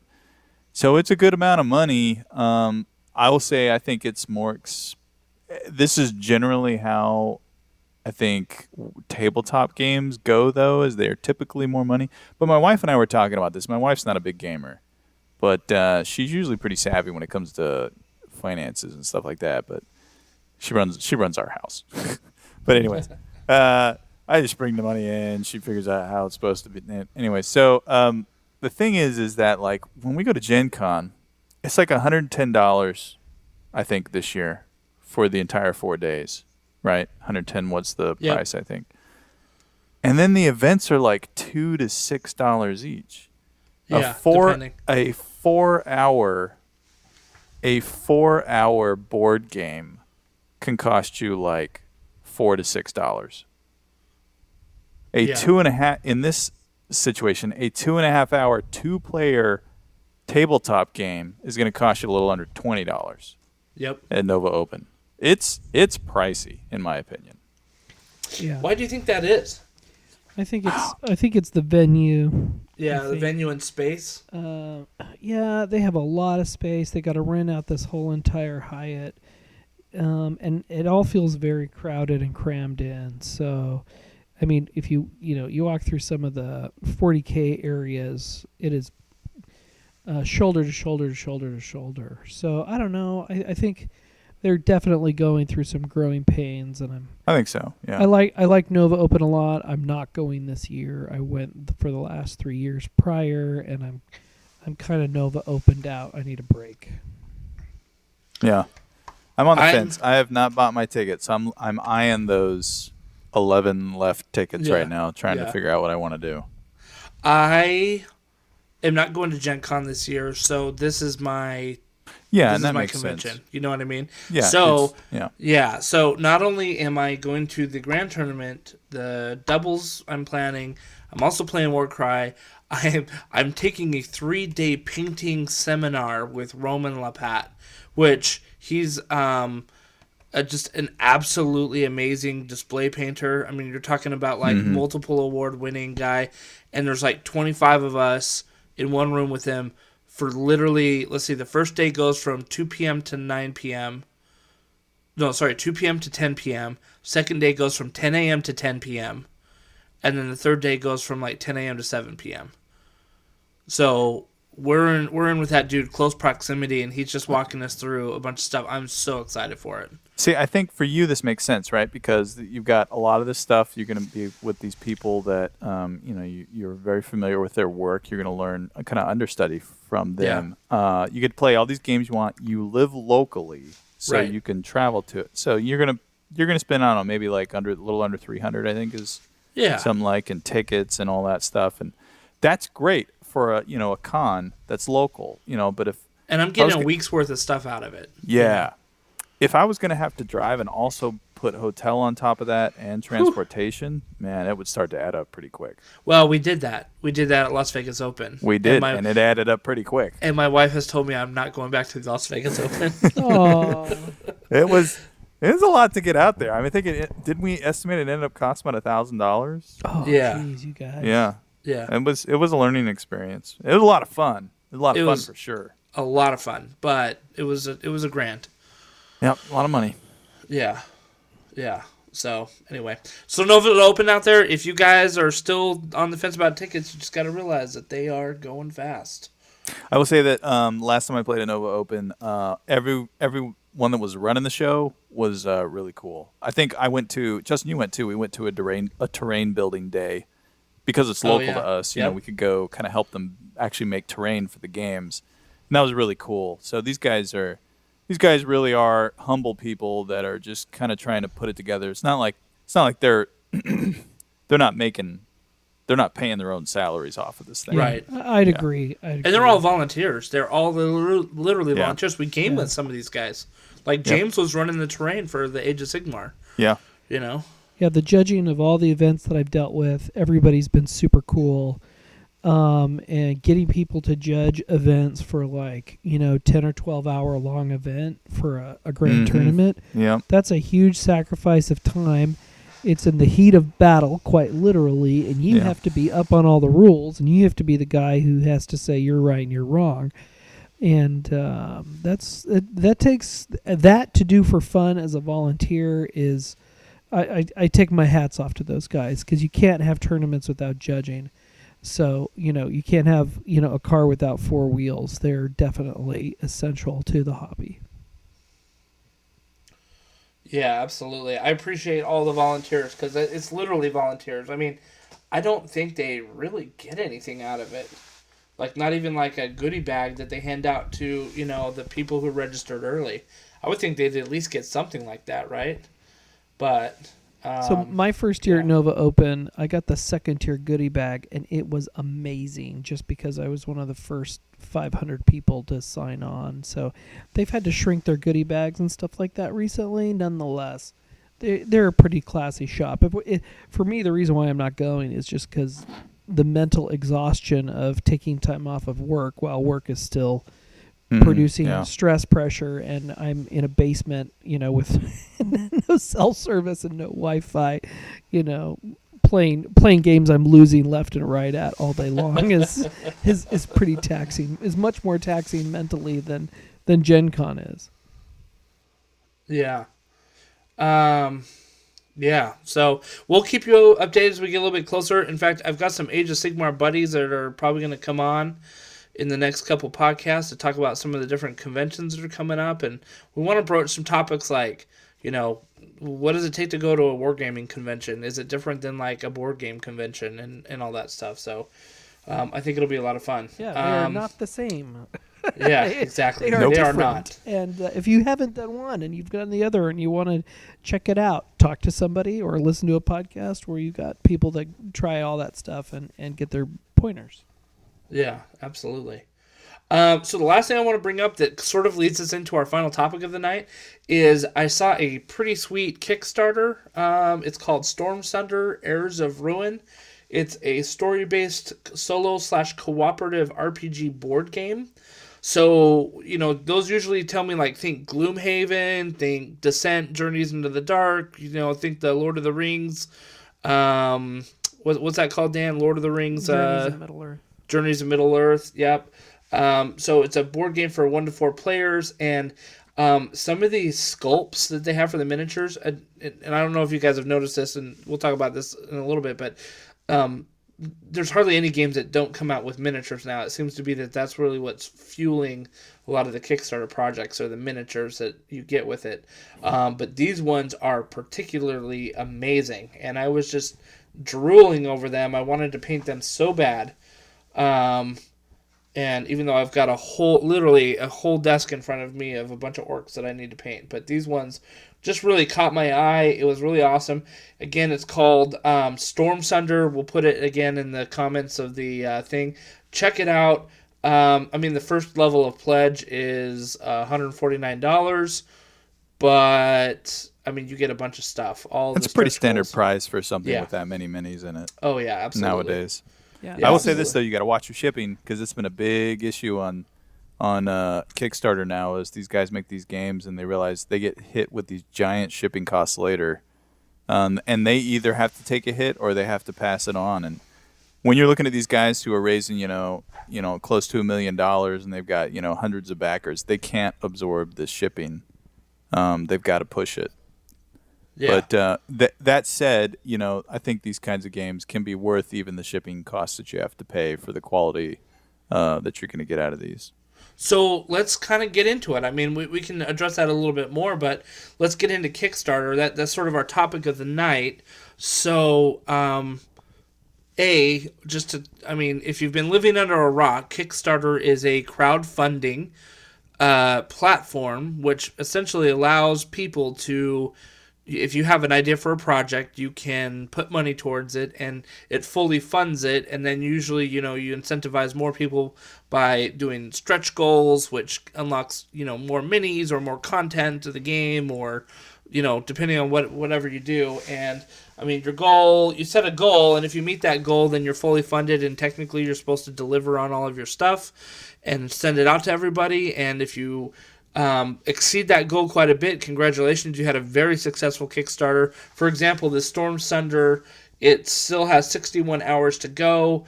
S1: so it's a good amount of money. Um, I will say I think it's more. Ex- this is generally how I think tabletop games go, though, as they're typically more money. But my wife and I were talking about this. My wife's not a big gamer, but uh, she's usually pretty savvy when it comes to finances and stuff like that. But she runs she runs our house. [LAUGHS] but anyways, [LAUGHS] uh, I just bring the money in. She figures out how it's supposed to be. Anyway, so um, the thing is, is that like when we go to Gen Con, it's like hundred and ten dollars, I think this year for the entire four days. Right, 110 was the
S2: Yep.
S1: price I think. And then the events are like two to six dollars each.
S2: Yeah.
S1: a four
S2: depending.
S1: a four hour a four hour board game can cost you like four to six dollars. A
S2: Yeah.
S1: two and a half in this situation, a two and a half hour two player tabletop game is going to cost you a little under twenty dollars
S2: Yep.
S1: at Nova Open. It's it's pricey in my opinion.
S3: Yeah.
S2: Why do you think that is?
S3: I think it's I think it's the venue.
S2: Yeah, the venue and space.
S3: Uh, yeah, they have a lot of space. They got to rent out this whole entire Hyatt, um, and it all feels very crowded and crammed in. So, I mean, if you you know you walk through some of the 40k areas, it is uh, shoulder to shoulder to shoulder to shoulder. So I don't know. I, I think they're definitely going through some growing pains, and I'm
S1: I think so. Yeah.
S3: I like I like Nova Open a lot. I'm not going this year. I went for the last three years prior, and I'm I'm kind of Nova opened out. I need a break.
S1: Yeah, I'm on the
S2: I'm-
S1: fence. I have not bought my tickets. I'm I'm eyeing those eleven left tickets
S2: Yeah.
S1: right now, trying
S2: Yeah.
S1: to figure out what I want to do.
S2: I am not going to Gen Con this year, so this is my
S1: Yeah,
S2: this
S1: and
S2: is
S1: that
S2: my
S1: makes
S2: convention.
S1: sense.
S2: You know what I mean?
S1: Yeah.
S2: So
S1: yeah,
S2: yeah, so not only am I going to the grand tournament, the doubles I'm planning, I'm also playing Warcry. [LAUGHS] I'm I'm taking a three day painting seminar with Roman Lappat, which he's um uh, just an absolutely amazing display painter. I mean, you're talking about like multiple award winning guy, and there's like 25 of us in one room with him for literally. Let's see, the first day goes from 2 p.m. to 9 p.m. No, sorry, 2 p.m. to 10 p.m. Second day goes from 10 a.m. to 10 p.m. And then the third day goes from like 10 a.m. to 7 p.m. So we're in we're in with that dude close proximity, and he's just walking us through a bunch of stuff. I'm so excited for it.
S1: See, I think for you this makes sense, right? Because you've got a lot of this stuff. You're going to be with these people that um, you know you, you're very familiar with their work. You're going to learn a kind of understudy from them. Uh, you get to play all these games you want. You live locally, so
S2: Right.
S1: you can travel to it. So you're gonna you're gonna spend I don't know maybe like under a little under three hundred I think is
S2: Yeah.
S1: something like and tickets and all that stuff and that's great for a you know a con that's local you know but if
S2: and I'm getting a
S1: g-
S2: week's worth of stuff out of it.
S1: yeah if I was gonna have to drive and also put hotel on top of that and transportation man it would start to add up pretty quick
S2: Well, we did that. We did that at Las Vegas Open.
S1: we
S2: And
S1: did
S2: my,
S1: and it added up pretty quick
S2: and my wife has told me I'm not going back to the Las Vegas Open. [LAUGHS]
S3: Oh,
S1: it was it was a lot to get out there I mean I think it didn't we estimate it ended up costing about a thousand dollars
S3: oh,
S2: Yeah.
S3: jeez, you guys.
S1: yeah
S2: yeah.
S1: it was it was a learning experience it was a lot of fun it was a lot of
S2: It
S1: fun
S2: was-
S1: for sure
S2: A lot of fun, but it was a, it was a grand.
S1: yep a lot of money
S2: Yeah, yeah. So anyway, so Nova Open out there. If you guys are still on the fence about tickets, you just got to realize that they are going fast.
S1: I will say that um, last time I played a Nova Open, uh, every every one that was running the show was uh, really cool. I think I went to Justin. You went too. We went to a terrain a terrain building day because it's
S2: Oh,
S1: local
S2: yeah.
S1: to us. You
S2: Yep.
S1: know, we could go kind of help them actually make terrain for the games, and that was really cool. So these guys are these guys really are humble people that are just kind of trying to put it together. It's not like it's not like they're [CLEARS THROAT] they're not making they're not paying their own salaries off of this thing.
S2: Right.
S3: I- I'd agree. I'd
S2: And they're all volunteers. They're all literally, literally
S1: Yeah.
S2: volunteers. We came
S3: Yeah.
S2: with some of these guys. Like James was running the terrain for the Age of Sigmar.
S1: Yeah.
S2: You know.
S3: Yeah, the judging of all the events that I've dealt with, everybody's been super cool. Um, and getting people to judge events for like, you know, 10 or 12 hour long event for a, a grand
S1: Mhm.
S3: tournament,
S1: Yeah.
S3: that's a huge sacrifice of time. It's in the heat of battle, quite literally, and you
S1: Yeah.
S3: have to be up on all the rules, and you have to be the guy who has to say you're right and you're wrong. And um, that's that, that takes that to do for fun as a volunteer is I, I, I take my hats off to those guys because you can't have tournaments without judging. So you know you can't have you know a car without four wheels. They're definitely essential to the hobby.
S2: Yeah, absolutely. I appreciate all the volunteers because it's literally volunteers. I mean, I don't think they really get anything out of it. Like, not even like a goodie bag that they hand out to, you know, the people who registered early. I would think they'd at least get something like that, right? But. Um,
S3: So my first year at. Nova Open, I got the second tier goodie bag, and it was amazing. Just because I was one of the first 500 people to sign on, so they've had to shrink their goodie bags and stuff like that recently. Nonetheless, they they're a pretty classy shop. It, for me, the reason why I'm not going is just because the mental exhaustion of taking time off of work while work is still
S1: Mhm.
S3: producing
S1: Yeah.
S3: stress pressure and I'm in a basement, you know, with [LAUGHS] no cell service and no Wi-Fi, you know, playing playing games I'm losing left and right at all day long is [LAUGHS] is is pretty taxing. Is much more taxing mentally than than Gen Con is.
S2: Yeah. Um yeah. So we'll keep you updated as we get a little bit closer. In fact, I've got some Age of Sigmar buddies that are probably going to come on in the next couple podcasts to talk about some of the different conventions that are coming up and we want to broach some topics like, you know, what does it take to go to a wargaming convention? Is it different than like a board game convention and, and all that stuff? So um, I think it'll be a lot of fun.
S3: Yeah, they are
S2: Um,
S3: not the same.
S2: Yeah, [LAUGHS] exactly.
S3: They are,
S2: They are not.
S3: And uh, if you haven't done one and you've done the other and you want to check it out, talk to somebody or listen to a podcast where you've got people that try all that stuff and, and get their pointers.
S2: Yeah, absolutely. Um, so the last thing I want to bring up that sort of leads us into our final topic of the night is I saw a pretty sweet Kickstarter. Um, it's called Storm Sunder: Heirs of Ruin. It's a story-based solo slash cooperative RPG board game. So you know those usually tell me like think Gloomhaven, think Descent, Journeys into the Dark. You know think the Lord of the Rings. Um, what, what's that called, Dan? Lord of the Rings.
S3: Journeys
S2: uh,
S3: Middle Earth.
S2: Journeys of Middle Earth. Yep. Um, so it's a board game for one to four players, and um, some of these sculpts that they have for the miniatures, and, and I don't know if you guys have noticed this, and we'll talk about this in a little bit, but um, there's hardly any games that don't come out with miniatures now. It seems to be that that's really what's fueling a lot of the Kickstarter projects or the miniatures that you get with it. Um, but these ones are particularly amazing, and I was just drooling over them. I wanted to paint them so bad. Um, And even though I've got a whole, literally a whole desk in front of me of a bunch of orcs that I need to paint, but these ones just really caught my eye. It was really awesome. Again, it's called um, Storm Sunder. We'll put it again in the comments of the uh, thing. Check it out. Um, I mean, the first level of pledge is uh, $149, but I mean, you get a bunch of stuff. All
S1: That's
S2: the
S1: a pretty standard
S2: goals.
S1: price for something
S2: Yeah.
S1: with that many minis in it
S2: Oh yeah, absolutely.
S1: nowadays.
S3: Yeah.
S2: Yeah.
S1: I will say this though, you got to watch your shipping because it's been a big issue on on uh, Kickstarter now. Is these guys make these games and they realize they get hit with these giant shipping costs later, um, and they either have to take a hit or they have to pass it on. And when you're looking at these guys who are raising, you know, you know, close to a million dollars and they've got you know hundreds of backers, they can't absorb the shipping. Um, they've got to push it.
S2: Yeah.
S1: But uh, th- that said, you know, I think these kinds of games can be worth even the shipping costs that you have to pay for the quality uh, that you're going to get out of these.
S2: So let's kind of get into it. I mean, we, we can address that a little bit more, but let's get into Kickstarter. That that's sort of our topic of the night. So, um, a just to, I mean, if you've been living under a rock, Kickstarter is a crowdfunding uh, platform which essentially allows people to if you have an idea for a project, you can put money towards it and it fully funds it. And then usually, you know, you incentivize more people by doing stretch goals, which unlocks, you know, more minis or more content to the game or, you know, depending on what whatever you do. And I mean, your goal, you set a goal, and if you meet that goal, then you're fully funded, and technically you're supposed to deliver on all of your stuff and send it out to everybody. And if you um, exceed that goal quite a bit. Congratulations, you had a very successful Kickstarter. For example, the Storm Sunder, it still has 61 hours to go.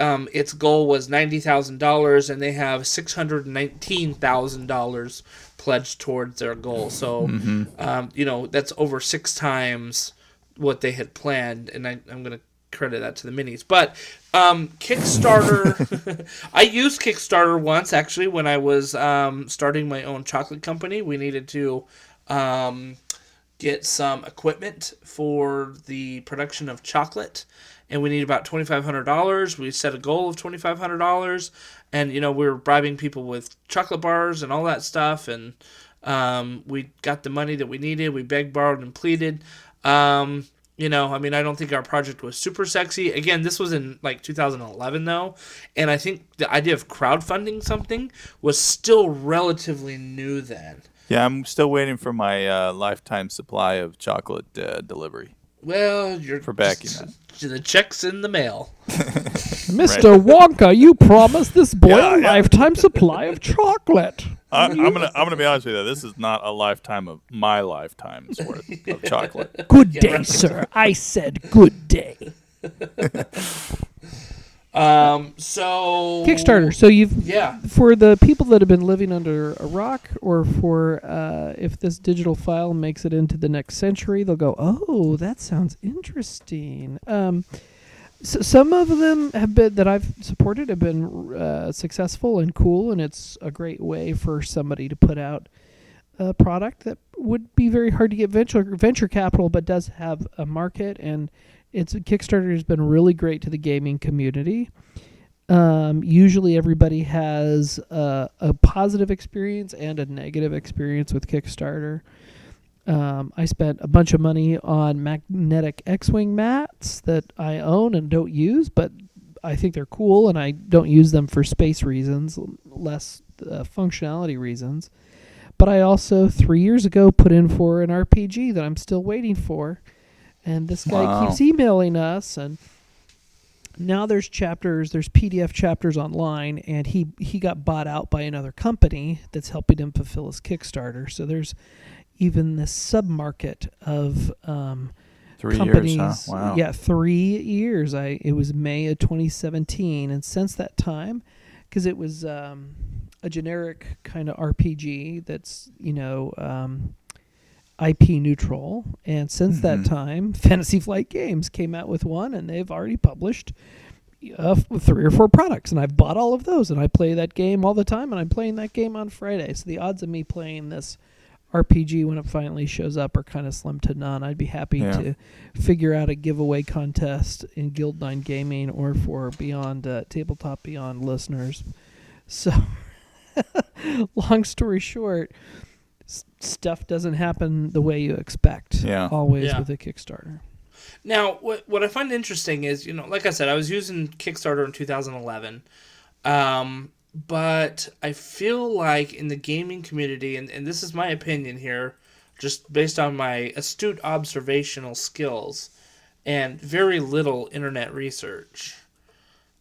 S2: Um, its goal was ninety thousand dollars, and they have six hundred nineteen thousand dollars pledged towards their goal. So, um, you know, that's over six times what they had planned, and I, I'm going to credit that to the minis. But um, Kickstarter, [LAUGHS] I used Kickstarter once actually when I was um, starting my own chocolate company. We needed to um, get some equipment for the production of chocolate, and we needed about twenty five hundred dollars. We set a goal of twenty five hundred dollars, and you know we were bribing people with chocolate bars and all that stuff, and um, we got the money that we needed. We begged, borrowed, and pleaded. Um, you know, I mean, I don't think our project was super sexy. Again, this was in like 2011 though, and I think the idea of crowdfunding something was still relatively new then.
S1: Yeah, I'm still waiting for my uh, lifetime supply of chocolate uh, delivery.
S2: Well, you're
S1: For backing
S2: just- The check's in the mail. [LAUGHS]
S3: Mr. Wonka, you promised this boy
S1: Yeah,
S3: a
S1: yeah.
S3: lifetime supply of chocolate.
S1: I, I'm gonna I'm gonna be honest with you. This is not a lifetime of my lifetime's worth of chocolate. [LAUGHS]
S3: Good day, sir. I said good day. [LAUGHS]
S2: Um, so
S3: Kickstarter. So you've
S2: Yeah.
S3: for the people that have been living under a rock, or for uh, if this digital file makes it into the next century, they'll go, "Oh, that sounds interesting." Um, so some of them have been that I've supported have been uh, successful and cool, and it's a great way for somebody to put out a product that would be very hard to get venture venture capital, but does have a market and. It's Kickstarter has been really great to the gaming community. Um, usually, everybody has a, a positive experience and a negative experience with Kickstarter. Um, I spent a bunch of money on magnetic X-wing mats that I own and don't use, but I think they're cool, and I don't use them for space reasons, less uh, functionality reasons. But I also three years ago put in for an RPG that I'm still waiting for, and this guy
S1: Wow.
S3: keeps emailing us and now there's chapters there's pdf chapters online and he he got bought out by another company that's helping him fulfill his kickstarter so there's even this submarket of um,
S1: Three
S3: companies
S1: years, huh? Wow.
S3: yeah three years i it was may of 2017 and since that time because it was um, a generic kind of rpg that's you know um, ip neutral and since that
S1: Mhm.
S3: time [LAUGHS] fantasy flight games came out with one and they've already published uh, three or four products and i've bought all of those and i play that game all the time and i'm playing that game on friday so the odds of me playing this rpg when it finally shows up are kind of slim to none i'd be happy
S1: Yeah.
S3: to figure out a giveaway contest in guild 9 gaming or for beyond uh, tabletop beyond listeners So, [LAUGHS] long story short, s- stuff doesn't happen the way you expect.
S1: Yeah.
S3: Always
S2: Yeah.
S3: with a Kickstarter.
S2: Now, what what I find interesting is, you know, like I said, I was using Kickstarter in 2011, um, but I feel like in the gaming community, and, and this is my opinion here, just based on my astute observational skills and very little internet research,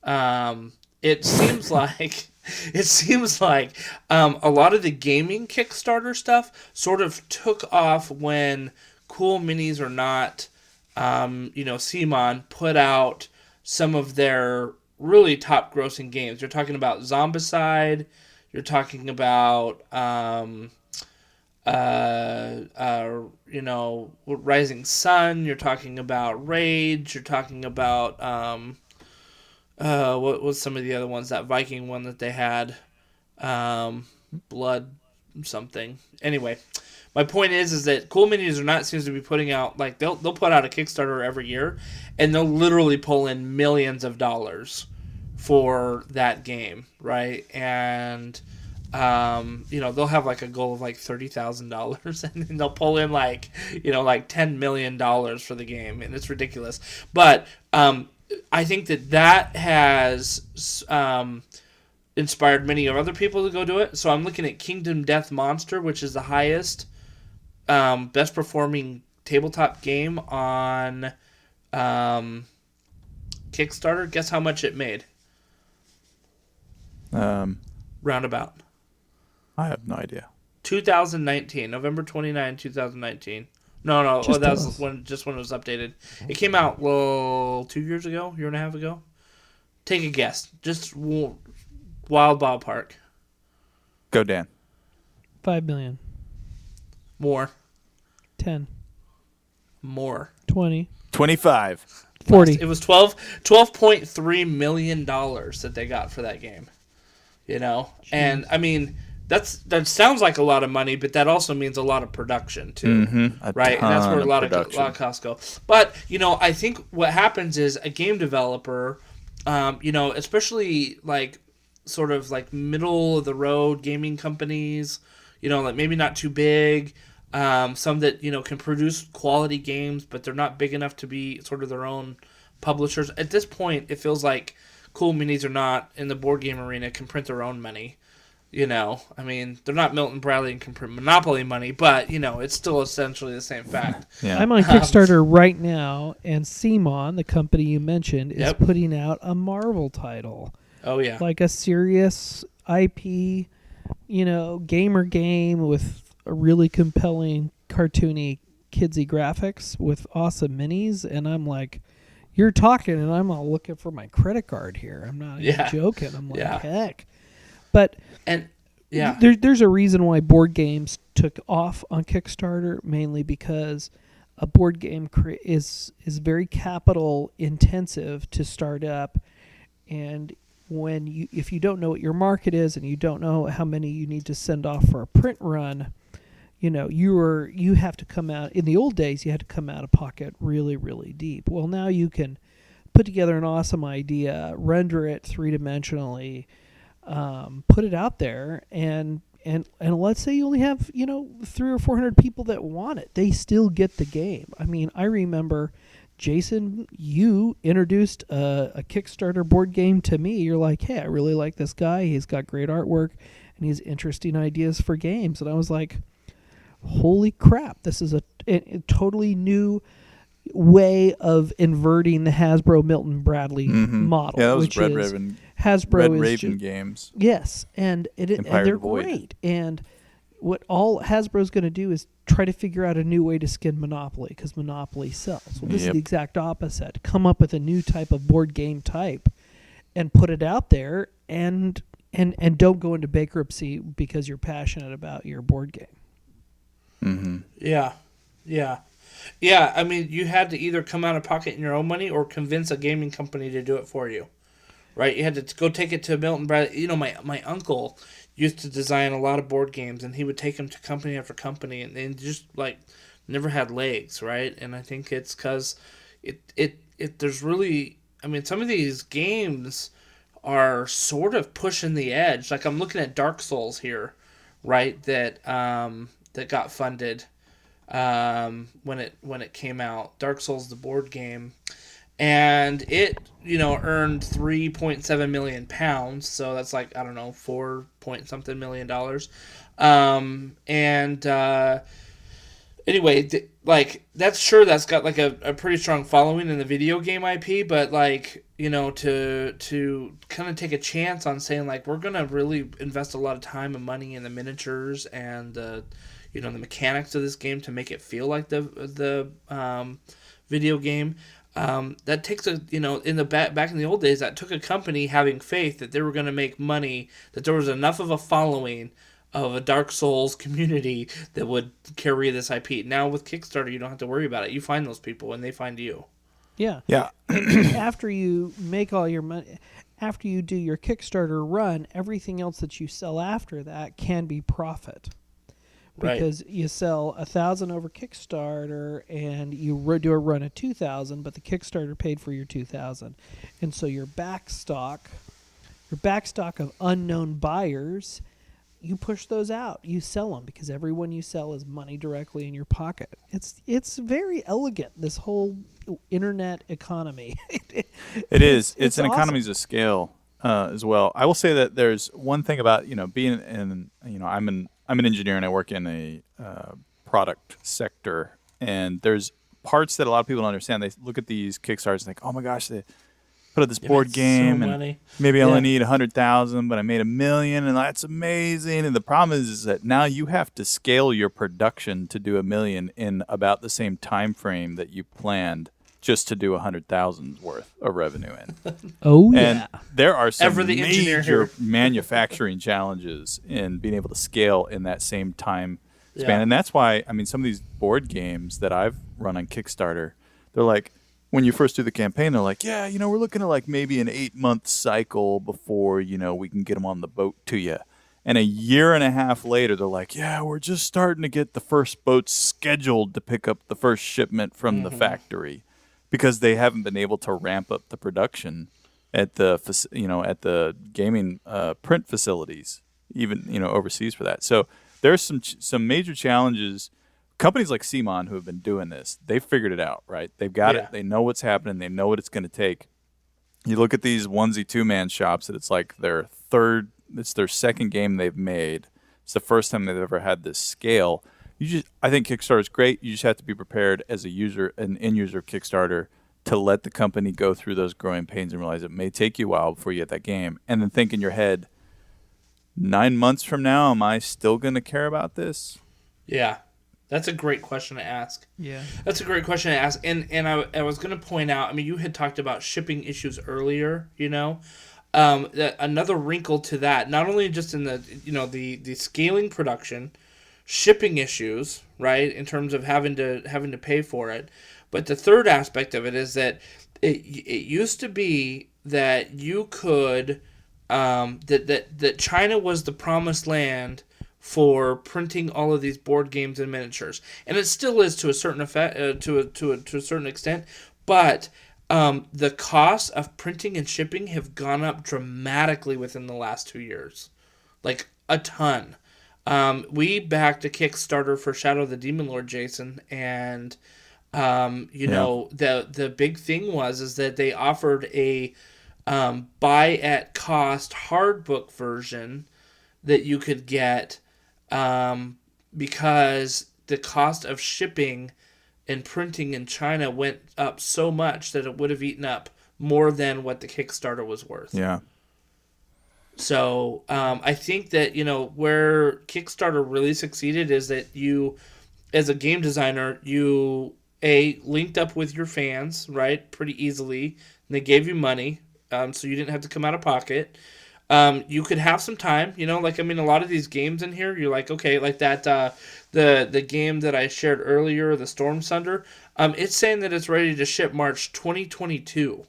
S2: um, it seems [LAUGHS] like it seems like um, a lot of the gaming Kickstarter stuff sort of took off when Cool Minis or not um, you know, CMON put out some of their really top grossing games. You're talking about Zombicide, you're talking about um, uh, uh, you know, Rising Sun, you're talking about Rage, you're talking about um, uh, what was some of the other ones? That Viking one that they had, um, Blood something. Anyway, my point is is that Cool Minis are not seems to be putting out like they'll they'll put out a Kickstarter every year, and they'll literally pull in millions of dollars for that game, right? And um, you know they'll have like a goal of like thirty thousand dollars, [LAUGHS] and then they'll pull in like you know like ten million dollars for the game, and it's ridiculous. But um, I think that that has um, inspired many of other people to go do it. So I'm looking at Kingdom Death Monster, which is the highest, um, best performing tabletop game on um, Kickstarter. Guess how much it made?
S1: Um,
S2: Roundabout.
S1: I have no idea.
S2: 2019, November 29, 2019. No, no, oh, that was when just when it was updated. It came out well two years ago, year and a half ago. Take a guess, just wild ballpark.
S1: Go Dan.
S3: Five million,
S2: More,
S3: ten,
S2: more.
S3: 20.
S1: 25.
S3: forty.
S2: It was 12 $12.3 million that they got for that game. You know, and I mean that's that sounds like a lot of money, but that also means a lot of production too.
S1: Mm-hmm.
S2: right? And that's where a lot of,
S1: production.
S2: a lot of costs go. But you know, I think what happens is a game developer, um, you know, especially like sort of like middle of the road gaming companies, you know, like maybe not too big, um, some that you know can produce quality games, but they're not big enough to be sort of their own publishers. At this point, it feels like Cool Minis are not in the board game arena can print their own money. You know, I mean, they're not Milton Bradley and can print Monopoly money, but you know, it's still essentially the same fact.
S1: Yeah.
S3: I'm on Kickstarter right now, and CMON, the company you mentioned, is
S2: Yep.
S3: putting out a Marvel title,
S2: Oh yeah,
S3: like a serious IP, you know, gamer game with a really compelling, cartoony, kidsy graphics with awesome minis, and I'm like. You're talking, and I'm all looking for my credit card here. I'm not
S2: Yeah.
S3: joking. I'm like,
S2: Yeah.
S3: heck. But
S2: and yeah,
S3: there, there's a reason why board games took off on Kickstarter, mainly because a board game cre- is is very capital intensive to start up, and when you if you don't know what your market is and you don't know how many you need to send off for a print run, you know you are you have to come out. In the old days, you had to come out of pocket really really deep. Well, now you can put together an awesome idea, render it three dimensionally um, put it out there and and and let's say you only have you know three or four hundred people that want it they still get the game i mean i remember jason you introduced a, a kickstarter board game to me you're like hey i really like this guy he's got great artwork and he's interesting ideas for games and i was like holy crap this is a, a, a totally new way of inverting the hasbro milton bradley
S1: Mhm.
S3: model
S1: Yeah, that was
S3: which
S1: Red
S3: is
S1: Raven.
S3: hasbro
S1: Red Raven
S3: ju-
S1: games.
S3: Yes, and it, and they're
S1: Void.
S3: great. And what all Hasbro's going to do is try to figure out a new way to skin Monopoly because Monopoly sells. Well, this is the exact opposite. Come up with a new type of board game type and put it out there, and and and don't go into bankruptcy because you're passionate about your board game.
S1: Mm-hmm.
S2: yeah, yeah, yeah. I mean, you had to either come out of pocket in your own money or convince a gaming company to do it for you, right? You had to go take it to Milton Bradley. You know, my my uncle used to design a lot of board games, and he would take them to company after company, and they just like never had legs, right? And I think it's because it it it there's really, I mean, some of these games are sort of pushing the edge. Like I'm looking at Dark Souls here, right? That um, that got funded um, when it when it came out. Dark Souls, the board game, and it you know earned three point seven million pounds. So that's like I don't know four point something million dollars. Um, and uh, anyway, th- like that's sure that's got like a, a pretty strong following in the video game IP, but like you know to to kind of take a chance on saying like we're gonna really invest a lot of time and money in the miniatures and the you know the mechanics of this game to make it feel like the the um, video game. Um, that takes a you know in the back back in the old days that took a company having faith that they were going to make money that there was enough of a following of a Dark Souls community that would carry this IP. Now with Kickstarter, you don't have to worry about it. You find those people and they find you.
S3: Yeah.
S1: Yeah. [COUGHS]
S3: after you make all your money, after you do your Kickstarter run, everything else that you sell after that can be profit.
S2: Right.
S3: Because you sell a thousand over Kickstarter and you do a run of two thousand, but the Kickstarter paid for your two thousand, and so your back stock, your back stock of unknown buyers, you push those out. You sell them because everyone you sell is money directly in your pocket. It's it's very elegant. This whole internet economy. [LAUGHS]
S1: It is. It's,
S3: it's
S1: an
S3: awesome.
S1: economies of scale uh, as well. I will say that there's one thing about you know being in you know I'm an I'm an engineer and I work in a uh, product sector, and there's parts that a lot of people don't understand. They look at these Kickstarters and think, oh my gosh, they put out this board
S2: made so
S1: game and
S2: money.
S1: maybe I only need a hundred thousand, but I made a million, and that's amazing. And the problem is, is that now you have to scale your production to do a million in about the same time frame that you planned just to do a hundred thousand worth of revenue in. [LAUGHS]
S3: oh
S1: And
S3: yeah.
S1: there are some
S2: Ever the
S1: major [LAUGHS] manufacturing challenges in being able to scale in that same time span.
S2: Yeah.
S1: And that's why, I mean, some of these board games that I've run on Kickstarter, they're like, when you first do the campaign, they're like, yeah, you know, we're looking at like maybe an eight month cycle before, you know, we can get them on the boat to you. And a year and a half later, they're like, yeah, we're just starting to get the first boats scheduled to pick up the first shipment from the mm-hmm. factory because they haven't been able to ramp up the production at the you know at the gaming uh, print facilities, even you know overseas for that. So there's some ch- some major challenges. Companies like CMON who have been doing this, they've figured it out, right? They've got
S2: Yeah.
S1: it. They know what's happening. They know what it's going to take. You look at these onesie two man shops, that it's like their third, it's their second game they've made. It's the first time they've ever had this scale. You just, I think Kickstarter is great. You just have to be prepared as a user, an end user of Kickstarter, to let the company go through those growing pains and realize it may take you a while before you get that game, and then think in your head, nine months from now, am I still going to care about this?
S2: Yeah. That's a great question to ask.
S3: Yeah.
S2: That's a great question to ask. And and I, I was going to point out, I mean, you had talked about shipping issues earlier, you know. Um, that another wrinkle to that, not only just in the, you know, the the scaling production, shipping issues, right, in terms of having to having to pay for it, but the third aspect of it is that it it used to be that you could um, that, that that China was the promised land for printing all of these board games and miniatures, and it still is to a certain effect, uh, to a, to a, to a certain extent. But um, the costs of printing and shipping have gone up dramatically within the last two years, like a ton. Um, we backed a Kickstarter for Shadow of the Demon Lord, Jason, and um, you
S1: Yeah.
S2: know the the big thing was is that they offered a um, buy at cost hard book version that you could get um, because the cost of shipping and printing in China went up so much that it would have eaten up more than what the Kickstarter was worth.
S1: Yeah.
S2: So um, I think that you know where Kickstarter really succeeded is that you, as a game designer, you a linked up with your fans right pretty easily. And they gave you money, um, so you didn't have to come out of pocket. Um, you could have some time, you know, like I mean, a lot of these games in here, you're like, okay, like that, uh, the the game that I shared earlier, the Storm Sunder. Um, it's saying that it's ready to ship March 2022.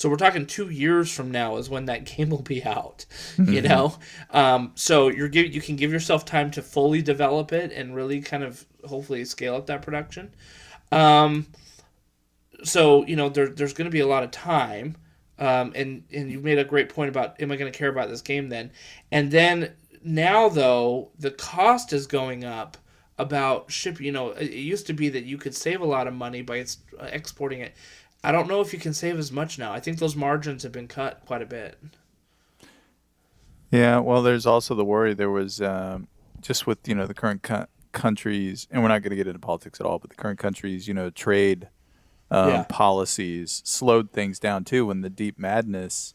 S2: So we're talking two years from now is when that [LAUGHS] game will be out, you know. Um, so you're give, you can give yourself time to fully develop it and really kind of hopefully scale up that production. Um, so you know there, there's going to be a lot of time Um, and and you made a great point about am I going to care about this game then? And then now though the cost is going up about ship. You know, it used to be that you could save a lot of money by uh, exporting it. I don't know if you can save as much now. I think those margins have been cut quite a bit.
S1: Yeah, well, there's also the worry. There was um, just with you know the current co- countries, and we're not going to get into politics at all, but the current countries, you know, trade um, yeah. policies slowed things down too. When the deep madness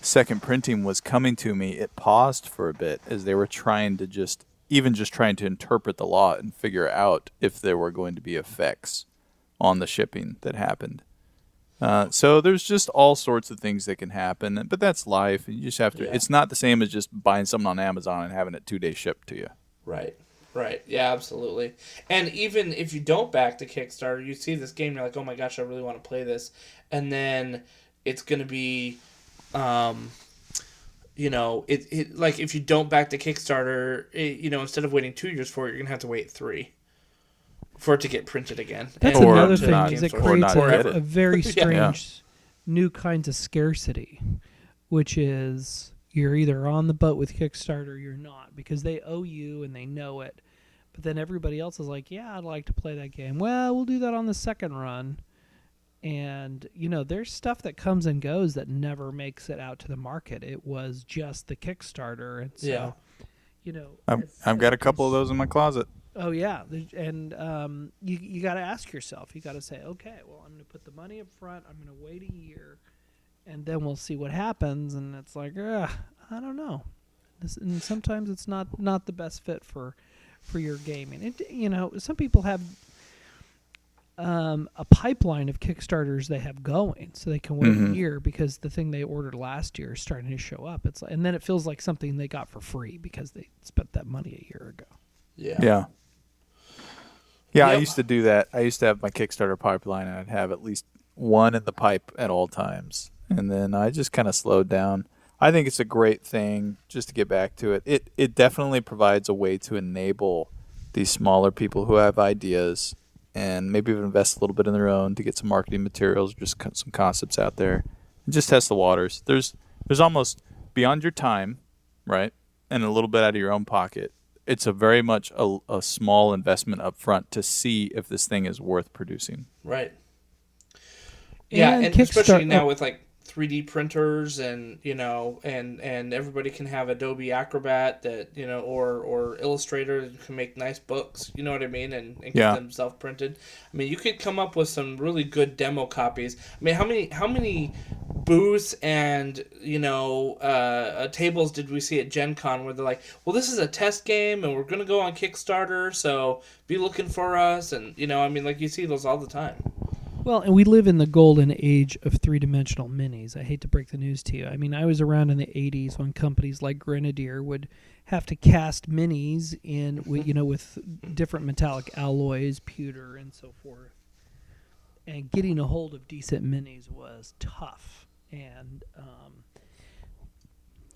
S1: second printing was coming to me, it paused for a bit as they were trying to just even just trying to interpret the law and figure out if there were going to be effects on the shipping that happened. Uh, so there's just all sorts of things that can happen, but that's life. You just have to. Yeah. It's not the same as just buying something on Amazon and having it two days shipped to you.
S2: Right. Right. Yeah, absolutely. And even if you don't back the Kickstarter, you see this game, you're like, oh my gosh, I really want to play this, and then it's gonna be, um, you know, it, it like if you don't back the Kickstarter, it, you know, instead of waiting two years for it, you're gonna have to wait three for it to get printed again.
S3: That's and another thing is it creates a, a, very [LAUGHS] strange yeah. new kinds of scarcity, which is you're either on the boat with Kickstarter or you're not because they owe you and they know it. But then everybody else is like, yeah, I'd like to play that game. Well, we'll do that on the second run. And, you know, there's stuff that comes and goes that never makes it out to the market. It was just the Kickstarter. And so, yeah. you know,
S1: I've, I've got a couple of those in my closet.
S3: Oh yeah, and um, you you got to ask yourself. You got to say, okay, well, I'm going to put the money up front. I'm going to wait a year, and then we'll see what happens. And it's like, I don't know. This, and sometimes it's not not the best fit for for your gaming. It, you know, some people have um, a pipeline of Kickstarters they have going, so they can wait mm-hmm. a year because the thing they ordered last year is starting to show up. It's like, and then it feels like something they got for free because they spent that money a year ago.
S1: Yeah. Yeah. Yeah, yep. I used to do that. I used to have my Kickstarter pipeline, and I'd have at least one in the pipe at all times. And then I just kind of slowed down. I think it's a great thing just to get back to it. It it definitely provides a way to enable these smaller people who have ideas and maybe even invest a little bit in their own to get some marketing materials, just some concepts out there, and just test the waters. There's there's almost beyond your time, right, and a little bit out of your own pocket it's a very much a, a small investment up front to see if this thing is worth producing.
S2: Right. Yeah, and, and especially now with like 3D printers and you know and and everybody can have Adobe Acrobat that you know or or Illustrator that can make nice books. You know what I mean? And, and yeah. get them self printed. I mean, you could come up with some really good demo copies. I mean, how many how many booths and you know uh, uh, tables did we see at Gen Con where they're like, well, this is a test game and we're gonna go on Kickstarter, so be looking for us. And you know, I mean, like you see those all the time.
S3: Well, and we live in the golden age of three dimensional minis. I hate to break the news to you. I mean, I was around in the 80s when companies like Grenadier would have to cast minis in, you know, with different metallic alloys, pewter, and so forth. And getting a hold of decent minis was tough. And um,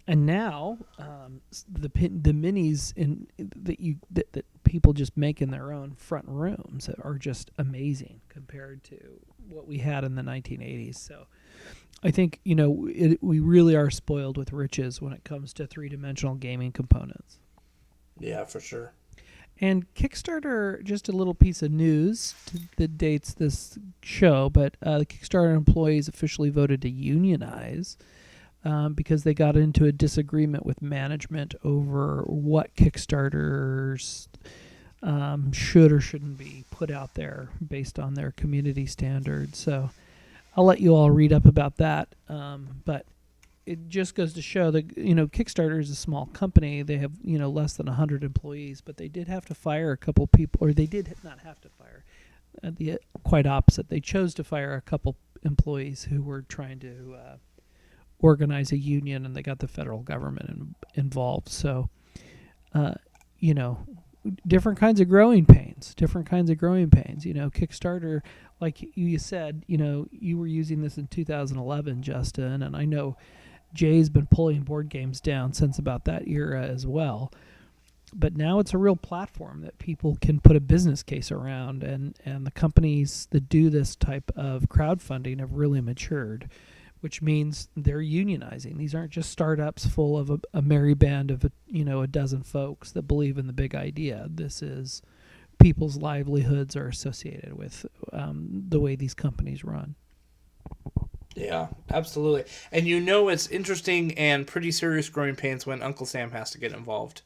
S3: and now um, the the minis in that you that, that people just make in their own front rooms are just amazing compared to what we had in the 1980s. So I think you know it, we really are spoiled with riches when it comes to three dimensional gaming components.
S2: Yeah, for sure.
S3: And Kickstarter, just a little piece of news that dates this show, but uh, the Kickstarter employees officially voted to unionize um, because they got into a disagreement with management over what Kickstarters um, should or shouldn't be put out there based on their community standards. So I'll let you all read up about that. Um, but it just goes to show that you know Kickstarter is a small company. They have you know less than hundred employees, but they did have to fire a couple people, or they did not have to fire. Uh, the quite opposite, they chose to fire a couple employees who were trying to uh, organize a union and they got the federal government in, involved. So, uh, you know, different kinds of growing pains, different kinds of growing pains. You know, Kickstarter, like you said, you know, you were using this in 2011, Justin, and I know Jay's been pulling board games down since about that era as well. But now it's a real platform that people can put a business case around, and, and the companies that do this type of crowdfunding have really matured which means they're unionizing. These aren't just startups full of a, a merry band of you know a dozen folks that believe in the big idea. This is people's livelihoods are associated with um, the way these companies run.
S2: Yeah, absolutely. And you know it's interesting and pretty serious growing pains when Uncle Sam has to get involved.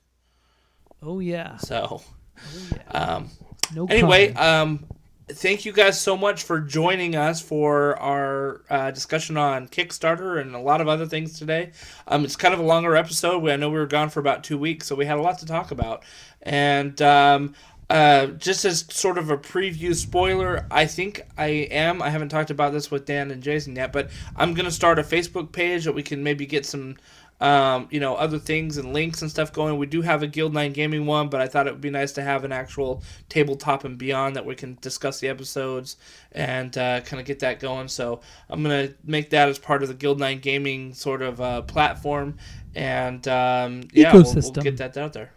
S3: Oh yeah.
S2: So,
S3: Oh, yeah.
S2: um,
S3: No.
S2: anyway,
S3: comment.
S2: um, thank you guys so much for joining us for our uh, discussion on Kickstarter and a lot of other things today. Um, it's kind of a longer episode. I know we were gone for about two weeks, so we had a lot to talk about. And um, uh, just as sort of a preview spoiler, I think I am. I haven't talked about this with Dan and Jason yet, but I'm gonna start a Facebook page that we can maybe get some um, you know, other things and links and stuff going. We do have a Guild 9 Gaming one, but I thought it would be nice to have an actual tabletop and beyond that we can discuss the episodes and uh, kind of get that going. So I'm going to make that as part of the Guild 9 Gaming sort of uh, platform. And um, yeah, we'll, we'll
S3: Ecosystem.
S2: get that out there.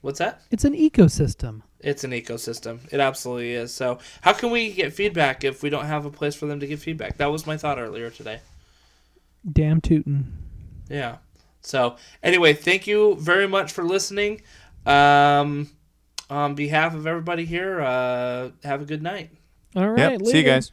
S2: What's that?
S3: it's an ecosystem.
S2: It's an ecosystem. It absolutely is. So, how can we get feedback if we don't have a place for them to give feedback? That was my thought earlier today.
S3: Damn tootin'.
S2: Yeah. So anyway, thank you very much for listening. Um, on behalf of everybody here, uh, have a good night.
S3: All right.
S1: Yep. See you guys.